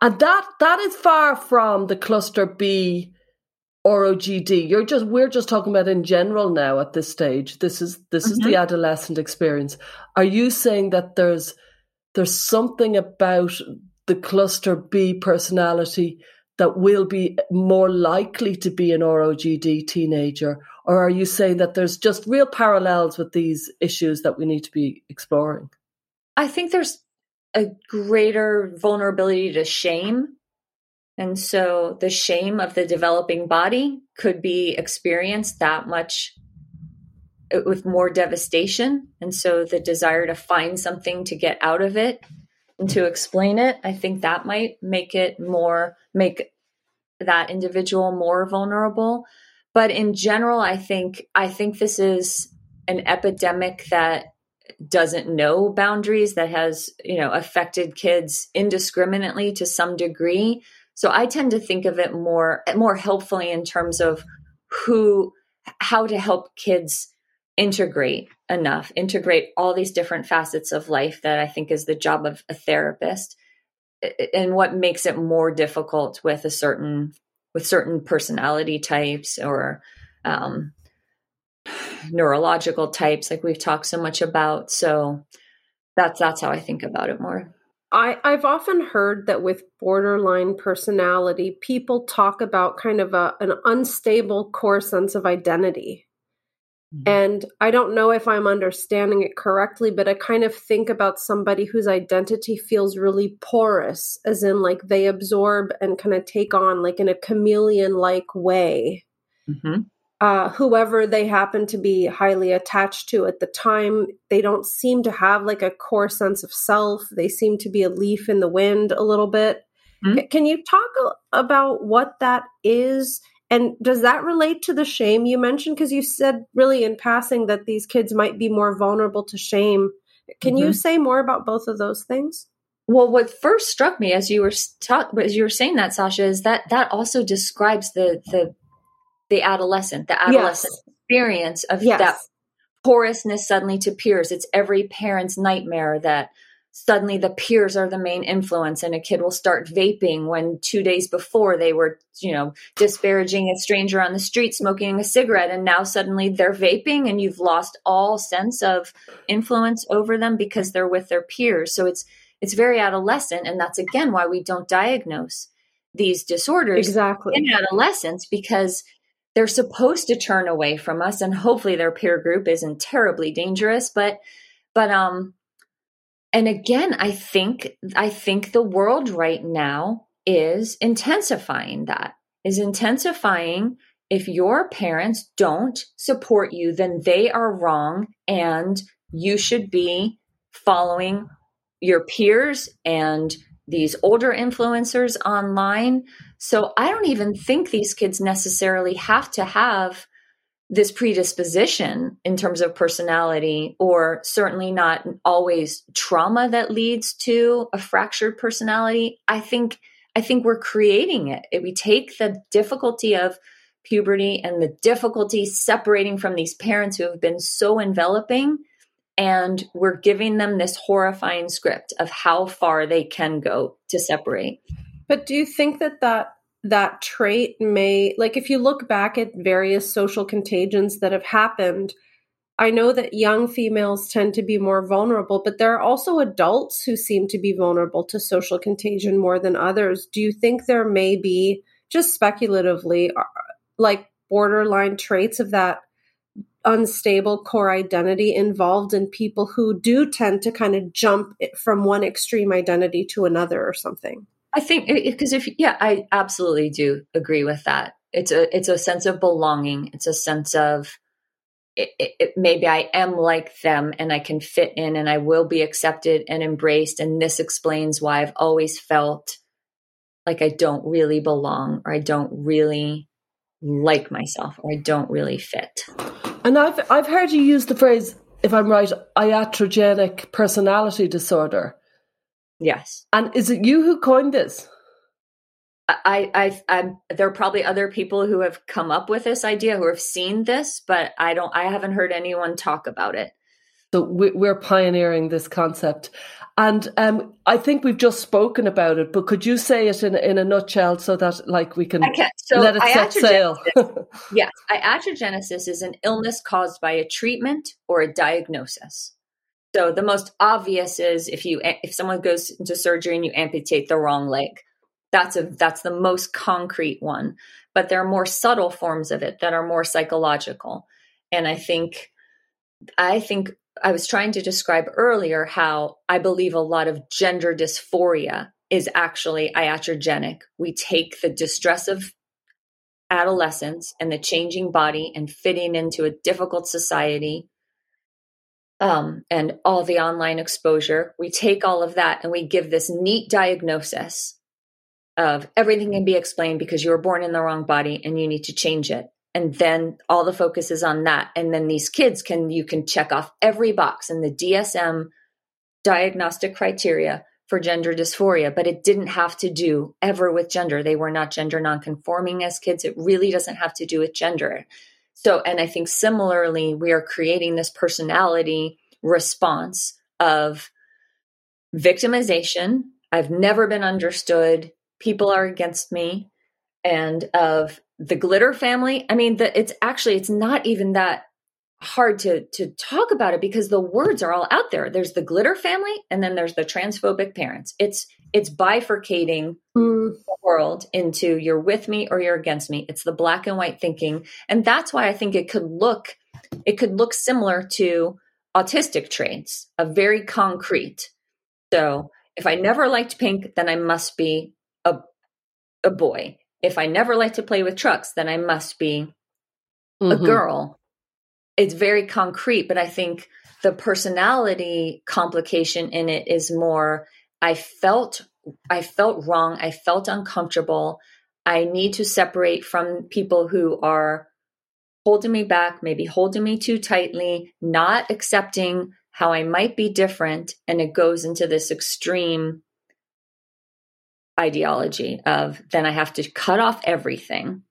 Speaker 1: And that that is far from the cluster B ROGD. You're just we're just talking about in general now at this stage. This is this mm-hmm. is the mm-hmm. adolescent experience. Are you saying that there's there's something about the cluster B personality that will be more likely to be an ROGD teenager? Or are you saying that there's just real parallels with these issues that we need to be exploring?
Speaker 3: I think there's a greater vulnerability to shame And so the shame of the developing body could be experienced that much uh, with more devastation. And so the desire to find something to get out of it and to explain it, I think that might make it more, make that individual more vulnerable. But in general, I think, I think this is an epidemic that doesn't know boundaries that has you know affected kids indiscriminately to some degree so i tend to think of it more more helpfully in terms of who how to help kids integrate enough integrate all these different facets of life that i think is the job of a therapist and what makes it more difficult with a certain with certain personality types or um, neurological types like we've talked so much about so that's that's how i think about it more
Speaker 2: I, I've often heard that with borderline personality, people talk about kind of a, an unstable core sense of identity. Mm-hmm. And I don't know if I'm understanding it correctly, but I kind of think about somebody whose identity feels really porous, as in, like, they absorb and kind of take on, like, in a chameleon like way. Mm-hmm uh, whoever they happen to be highly attached to at the time. They don't seem to have like a core sense of self. They seem to be a leaf in the wind a little bit. Mm-hmm. Can you talk about what that is? And does that relate to the shame you mentioned? Because you said really in passing that these kids might be more vulnerable to shame. Can mm-hmm. you say more about both of those things?
Speaker 3: Well, what first struck me as you were ta- as you were saying that, Sasha, is that that also describes the the the adolescent, the adolescent yes. experience of yes. that porousness suddenly to peers. It's every parent's nightmare that suddenly the peers are the main influence and a kid will start vaping when two days before they were you know disparaging a stranger on the street smoking a cigarette and now suddenly they're vaping and you've lost all sense of influence over them because they're with their peers. So it's it's very adolescent and that's again why we don't diagnose these disorders
Speaker 2: exactly.
Speaker 3: in adolescence because they're supposed to turn away from us and hopefully their peer group isn't terribly dangerous but but um and again i think i think the world right now is intensifying that is intensifying if your parents don't support you then they are wrong and you should be following your peers and these older influencers online. So I don't even think these kids necessarily have to have this predisposition in terms of personality, or certainly not always trauma that leads to a fractured personality. I think I think we're creating it. We take the difficulty of puberty and the difficulty separating from these parents who have been so enveloping and we're giving them this horrifying script of how far they can go to separate
Speaker 2: but do you think that that that trait may like if you look back at various social contagions that have happened i know that young females tend to be more vulnerable but there are also adults who seem to be vulnerable to social contagion more than others do you think there may be just speculatively uh, like borderline traits of that unstable core identity involved in people who do tend to kind of jump from one extreme identity to another or something.
Speaker 3: I think because if yeah, I absolutely do agree with that. It's a it's a sense of belonging. It's a sense of it, it, maybe I am like them and I can fit in and I will be accepted and embraced. And this explains why I've always felt like I don't really belong or I don't really like myself or I don't really fit.
Speaker 1: And I've I've heard you use the phrase, if I'm right, iatrogenic personality disorder.
Speaker 3: Yes.
Speaker 1: And is it you who coined this?
Speaker 3: I, I, I'm, there are probably other people who have come up with this idea who have seen this, but I don't, I haven't heard anyone talk about it.
Speaker 1: So we're pioneering this concept. And um, I think we've just spoken about it, but could you say it in, in a nutshell so that like we can, can. So let it set sail?
Speaker 3: yes, iatrogenesis is an illness caused by a treatment or a diagnosis. So the most obvious is if you if someone goes into surgery and you amputate the wrong leg. That's a that's the most concrete one. But there are more subtle forms of it that are more psychological. And I think I think I was trying to describe earlier how I believe a lot of gender dysphoria is actually iatrogenic. We take the distress of adolescence and the changing body and fitting into a difficult society um, and all the online exposure. We take all of that and we give this neat diagnosis of everything can be explained because you were born in the wrong body and you need to change it. And then all the focus is on that. And then these kids can, you can check off every box in the DSM diagnostic criteria for gender dysphoria, but it didn't have to do ever with gender. They were not gender nonconforming as kids. It really doesn't have to do with gender. So, and I think similarly, we are creating this personality response of victimization. I've never been understood. People are against me. And of the glitter family. I mean, the, it's actually, it's not even that hard to to talk about it because the words are all out there. There's the glitter family and then there's the transphobic parents. It's it's bifurcating mm. the world into you're with me or you're against me. It's the black and white thinking. And that's why i think it could look it could look similar to autistic traits a very concrete. So if i never liked pink then i must be a a boy. If i never like to play with trucks then i must be mm-hmm. a girl it's very concrete, but I think the personality complication in it is more I felt I felt wrong, I felt uncomfortable. I need to separate from people who are holding me back, maybe holding me too tightly, not accepting how I might be different and it goes into this extreme ideology of then I have to cut off everything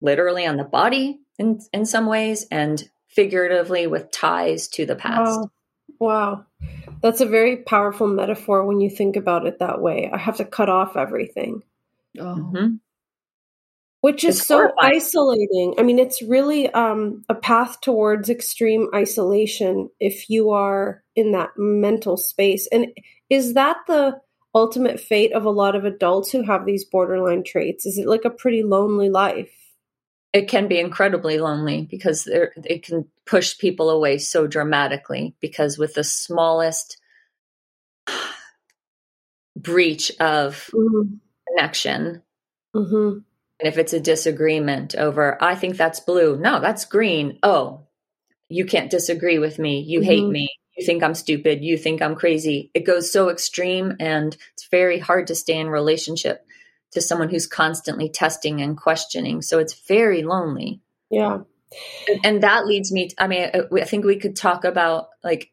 Speaker 3: literally on the body in in some ways and figuratively with ties to the past.
Speaker 2: Wow. wow. That's a very powerful metaphor when you think about it that way. I have to cut off everything. Oh. Mm-hmm. Which is it's so horrifying. isolating. I mean, it's really um, a path towards extreme isolation if you are in that mental space. And is that the ultimate fate of a lot of adults who have these borderline traits? Is it like a pretty lonely life?
Speaker 3: It can be incredibly lonely because it can push people away so dramatically because with the smallest breach of mm-hmm. connection mm-hmm. and if it's a disagreement over i think that's blue no that's green oh you can't disagree with me you mm-hmm. hate me you think i'm stupid you think i'm crazy it goes so extreme and it's very hard to stay in relationship to someone who's constantly testing and questioning. So it's very lonely.
Speaker 2: Yeah.
Speaker 3: And that leads me, to, I mean, uh, I think we could talk about like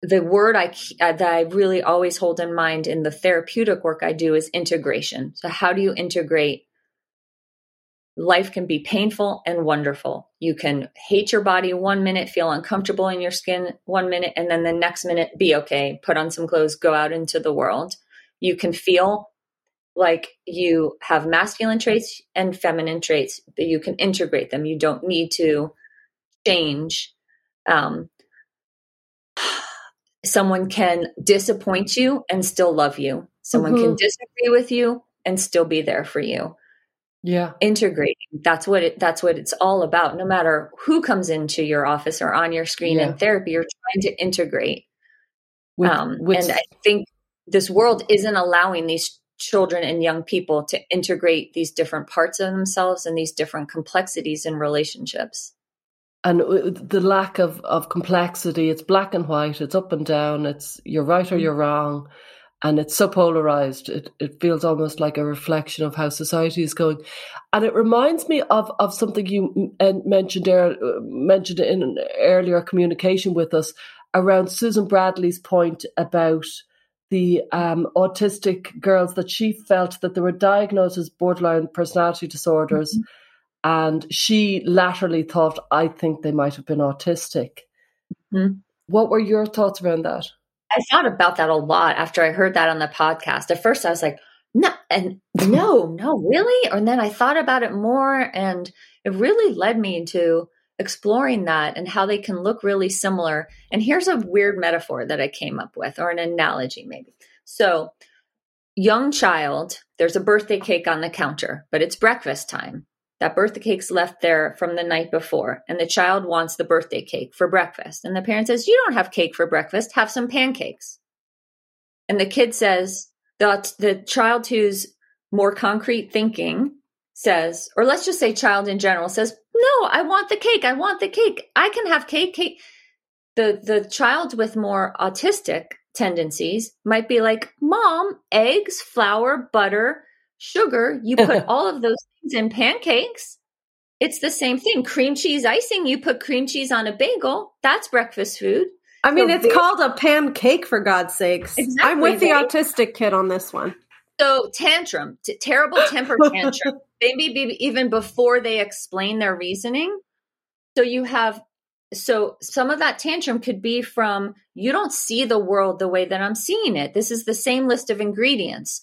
Speaker 3: the word I uh, that I really always hold in mind in the therapeutic work I do is integration. So how do you integrate? Life can be painful and wonderful. You can hate your body one minute, feel uncomfortable in your skin one minute, and then the next minute be okay, put on some clothes, go out into the world. You can feel like you have masculine traits and feminine traits that you can integrate them. You don't need to change um, someone can disappoint you and still love you. Someone mm-hmm. can disagree with you and still be there for you.
Speaker 1: Yeah.
Speaker 3: Integrating that's what it that's what it's all about. No matter who comes into your office or on your screen yeah. in therapy you're trying to integrate. With, um, with, and i think this world isn't allowing these children and young people to integrate these different parts of themselves and these different complexities in relationships.
Speaker 1: And the lack of, of complexity it's black and white it's up and down it's you're right or you're wrong and it's so polarized it, it feels almost like a reflection of how society is going. And it reminds me of, of something you mentioned er, mentioned in an earlier communication with us around susan bradley's point about the um, autistic girls that she felt that they were diagnosed as borderline personality disorders. Mm-hmm. And she latterly thought, I think they might have been autistic. Mm-hmm. What were your thoughts around that?
Speaker 3: I thought about that a lot after I heard that on the podcast. At first, I was like, no, and no, no, really? And then I thought about it more, and it really led me to exploring that and how they can look really similar. And here's a weird metaphor that I came up with, or an analogy maybe. So, young child, there's a birthday cake on the counter, but it's breakfast time. That birthday cake's left there from the night before, and the child wants the birthday cake for breakfast. And the parent says, You don't have cake for breakfast, have some pancakes. And the kid says, The, the child who's more concrete thinking says, or let's just say child in general says, no, I want the cake. I want the cake. I can have cake, cake. The, the child with more autistic tendencies might be like, mom, eggs, flour, butter, sugar. You put all of those things in pancakes. It's the same thing. Cream cheese icing, you put cream cheese on a bagel. That's breakfast food.
Speaker 2: I mean, so it's they, called a pancake for God's sakes. Exactly, I'm with the autistic kid on this one.
Speaker 3: So tantrum, t- terrible temper tantrum, maybe even before they explain their reasoning. So you have, so some of that tantrum could be from you don't see the world the way that I'm seeing it. This is the same list of ingredients,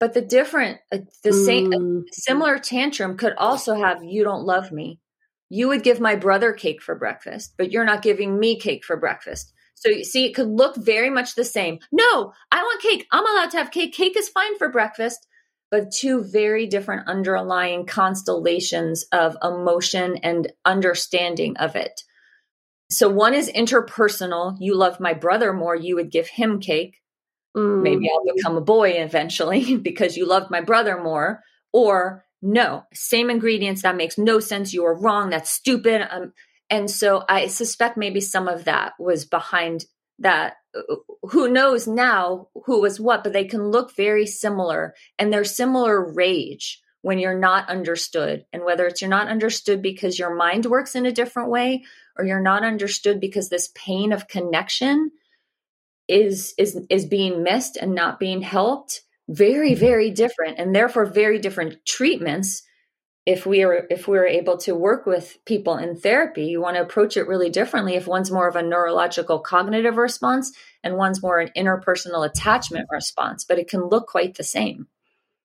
Speaker 3: but the different, uh, the same, mm. similar tantrum could also have you don't love me. You would give my brother cake for breakfast, but you're not giving me cake for breakfast. So you see, it could look very much the same. No, I want cake. I'm allowed to have cake. Cake is fine for breakfast. But two very different underlying constellations of emotion and understanding of it. So one is interpersonal. You love my brother more. You would give him cake. Mm. Maybe I'll become a boy eventually because you loved my brother more. Or no, same ingredients. That makes no sense. You are wrong. That's stupid. Um, and so I suspect maybe some of that was behind that. Who knows now who was what, but they can look very similar and they're similar rage when you're not understood. And whether it's you're not understood because your mind works in a different way or you're not understood because this pain of connection is is is being missed and not being helped very very different and therefore very different treatments if we are if we're able to work with people in therapy you want to approach it really differently. If one's more of a neurological cognitive response and one's more an interpersonal attachment response but it can look quite the same.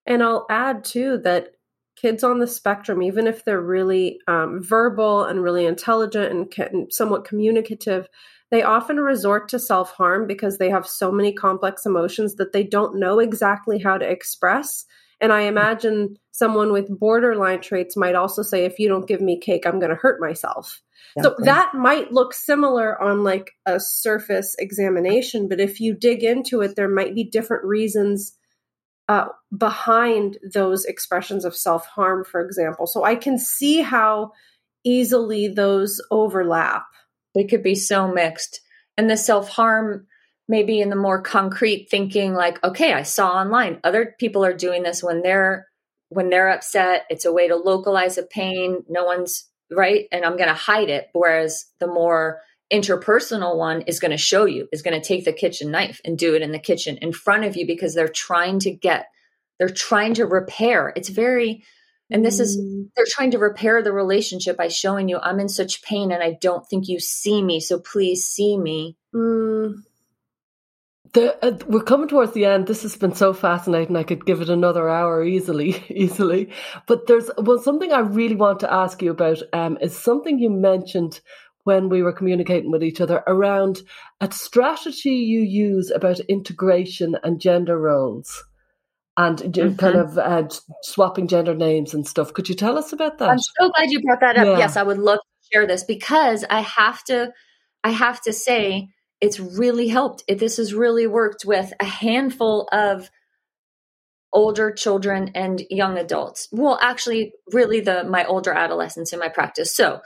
Speaker 2: And i'll add too that kids on the spectrum even if they're really um, verbal and really intelligent and can, somewhat communicative they often resort to self harm because they have so many complex emotions that they don't know exactly how to express and I imagine someone with borderline traits might also say, if you don't give me cake, I'm going to hurt myself. So that might look similar on like a surface examination, but if you dig into it, there might be different reasons uh, behind those expressions of self harm, for example. So I can see how easily those overlap.
Speaker 3: They could be so mixed. And the self harm maybe in the more concrete thinking like okay i saw online other people are doing this when they're when they're upset it's a way to localize a pain no one's right and i'm going to hide it whereas the more interpersonal one is going to show you is going to take the kitchen knife and do it in the kitchen in front of you because they're trying to get they're trying to repair it's very and this is mm. they're trying to repair the relationship by showing you i'm in such pain and i don't think you see me so please see me
Speaker 2: mm.
Speaker 1: The, uh, we're coming towards the end. This has been so fascinating. I could give it another hour easily, easily. But there's well, something I really want to ask you about. Um, is something you mentioned when we were communicating with each other around a strategy you use about integration and gender roles and mm-hmm. kind of uh, swapping gender names and stuff. Could you tell us about that?
Speaker 3: I'm so glad you brought that up. Yeah. Yes, I would love to share this because I have to. I have to say it's really helped. It, this has really worked with a handful of older children and young adults. Well, actually, really the my older adolescents in my practice. So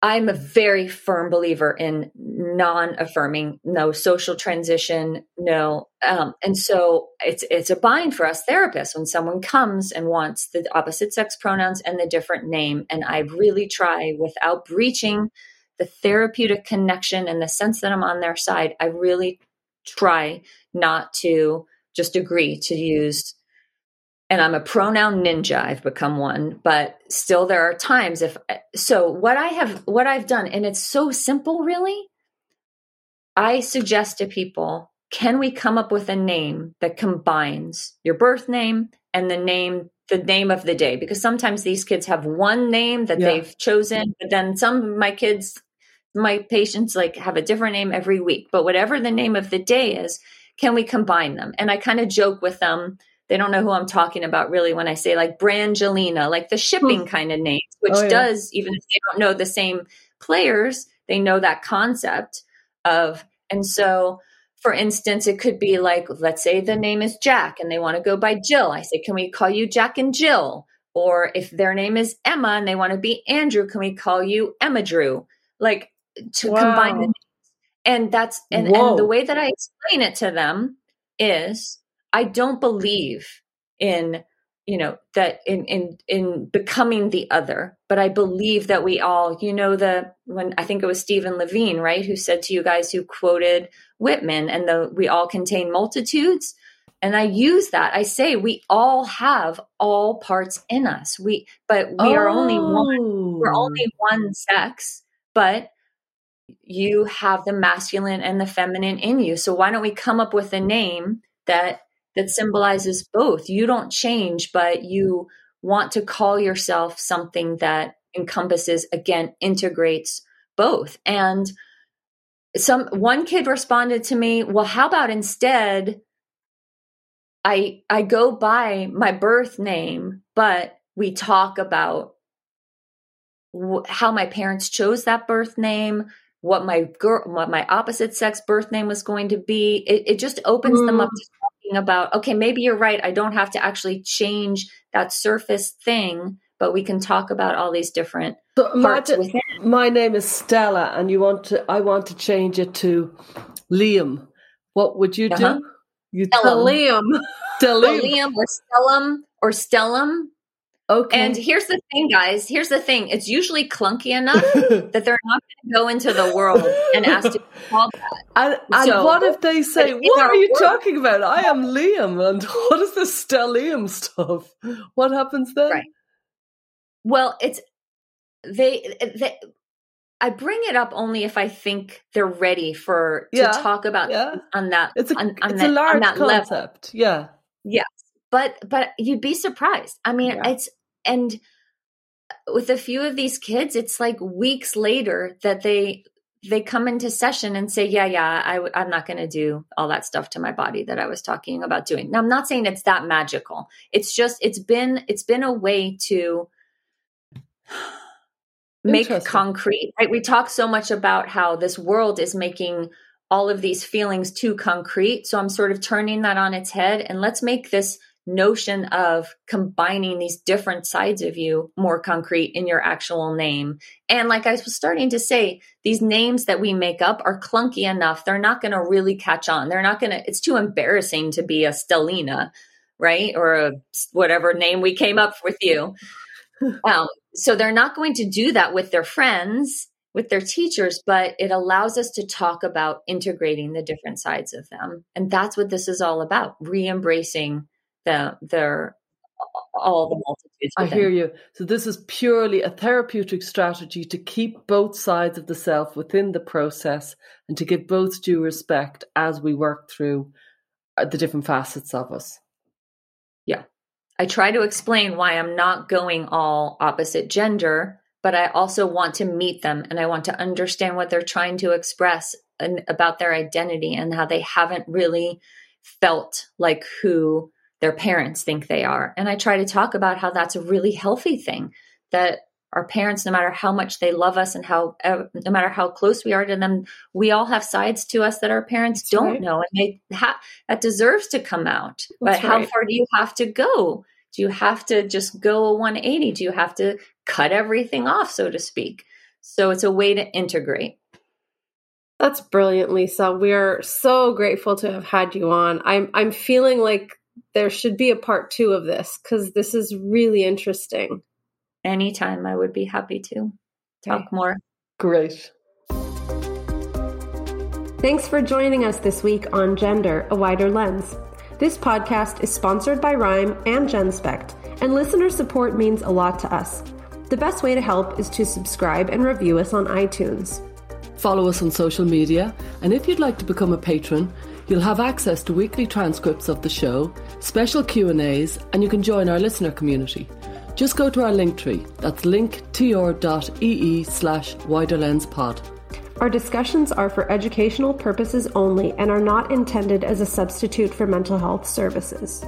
Speaker 3: I'm a very firm believer in non-affirming, no social transition, no, um, and so it's it's a bind for us therapists when someone comes and wants the opposite sex pronouns and the different name, and I really try without breaching the therapeutic connection and the sense that I'm on their side, I really try not to just agree to use and I'm a pronoun ninja. I've become one, but still there are times if so what I have what I've done and it's so simple really. I suggest to people, can we come up with a name that combines your birth name and the name the name of the day because sometimes these kids have one name that yeah. they've chosen but then some of my kids my patients like have a different name every week, but whatever the name of the day is, can we combine them? And I kind of joke with them. They don't know who I'm talking about really when I say like Brangelina, like the shipping hmm. kind of names, which oh, yeah. does, even if they don't know the same players, they know that concept of, and so for instance, it could be like, let's say the name is Jack and they want to go by Jill. I say, can we call you Jack and Jill? Or if their name is Emma and they want to be Andrew, can we call you Emma Drew? Like to wow. combine the and that's and, and the way that I explain it to them is I don't believe in you know that in in in becoming the other but i believe that we all you know the when i think it was stephen levine right who said to you guys who quoted whitman and the we all contain multitudes and i use that i say we all have all parts in us we but we oh. are only one we're only oh. one sex but you have the masculine and the feminine in you so why don't we come up with a name that that symbolizes both. You don't change, but you want to call yourself something that encompasses, again, integrates both. And some one kid responded to me, "Well, how about instead I I go by my birth name, but we talk about how my parents chose that birth name, what my girl, what my opposite sex birth name was going to be. It, it just opens mm. them up mm. to talking about, okay, maybe you're right. I don't have to actually change that surface thing, but we can talk about all these different so parts within.
Speaker 1: My name is Stella, and you want to? I want to change it to Liam. What would you uh-huh. do?
Speaker 2: You tell Liam.
Speaker 3: Tell Liam or Stellum or Stellum Okay. And here's the thing, guys. Here's the thing. It's usually clunky enough that they're not going to go into the world and ask to call that.
Speaker 1: And, and so, what if they say, "What are you world, talking about? I am Liam, and what is this Stellium stuff? What happens then?" Right.
Speaker 3: Well, it's they. they I bring it up only if I think they're ready for to yeah, talk about yeah. on that.
Speaker 1: It's a,
Speaker 3: on,
Speaker 1: on it's that, a large concept. Level. Yeah.
Speaker 3: Yes, but but you'd be surprised. I mean, yeah. it's and uh, with a few of these kids it's like weeks later that they they come into session and say yeah yeah I, i'm not going to do all that stuff to my body that i was talking about doing. Now i'm not saying it's that magical. It's just it's been it's been a way to make concrete right? We talk so much about how this world is making all of these feelings too concrete. So i'm sort of turning that on its head and let's make this notion of combining these different sides of you more concrete in your actual name. And like I was starting to say, these names that we make up are clunky enough. They're not going to really catch on. They're not going to, it's too embarrassing to be a Stellina, right? Or a, whatever name we came up with you. Um, so they're not going to do that with their friends with their teachers, but it allows us to talk about integrating the different sides of them. And that's what this is all about re embracing the their all the multitudes.
Speaker 1: I hear you. So this is purely a therapeutic strategy to keep both sides of the self within the process and to give both due respect as we work through uh, the different facets of us.
Speaker 3: Yeah. I try to explain why I'm not going all opposite gender, but I also want to meet them and I want to understand what they're trying to express and about their identity and how they haven't really felt like who their parents think they are. And I try to talk about how that's a really healthy thing that our parents, no matter how much they love us and how, no matter how close we are to them, we all have sides to us that our parents that's don't right. know. And they ha- that deserves to come out. That's but how far do you have to go? Do you have to just go a 180? Do you have to cut everything off, so to speak? So it's a way to integrate.
Speaker 2: That's brilliant, Lisa. We are so grateful to have had you on. I'm I'm feeling like there should be a part two of this because this is really interesting.
Speaker 3: Anytime, I would be happy to talk okay. more.
Speaker 1: Great.
Speaker 2: Thanks for joining us this week on Gender, a Wider Lens. This podcast is sponsored by Rhyme and GenSpect, and listener support means a lot to us. The best way to help is to subscribe and review us on iTunes.
Speaker 1: Follow us on social media, and if you'd like to become a patron, You'll have access to weekly transcripts of the show, special Q&As, and you can join our listener community. Just go to our link tree. That's linktr.ee slash widerlenspod.
Speaker 2: Our discussions are for educational purposes only and are not intended as a substitute for mental health services.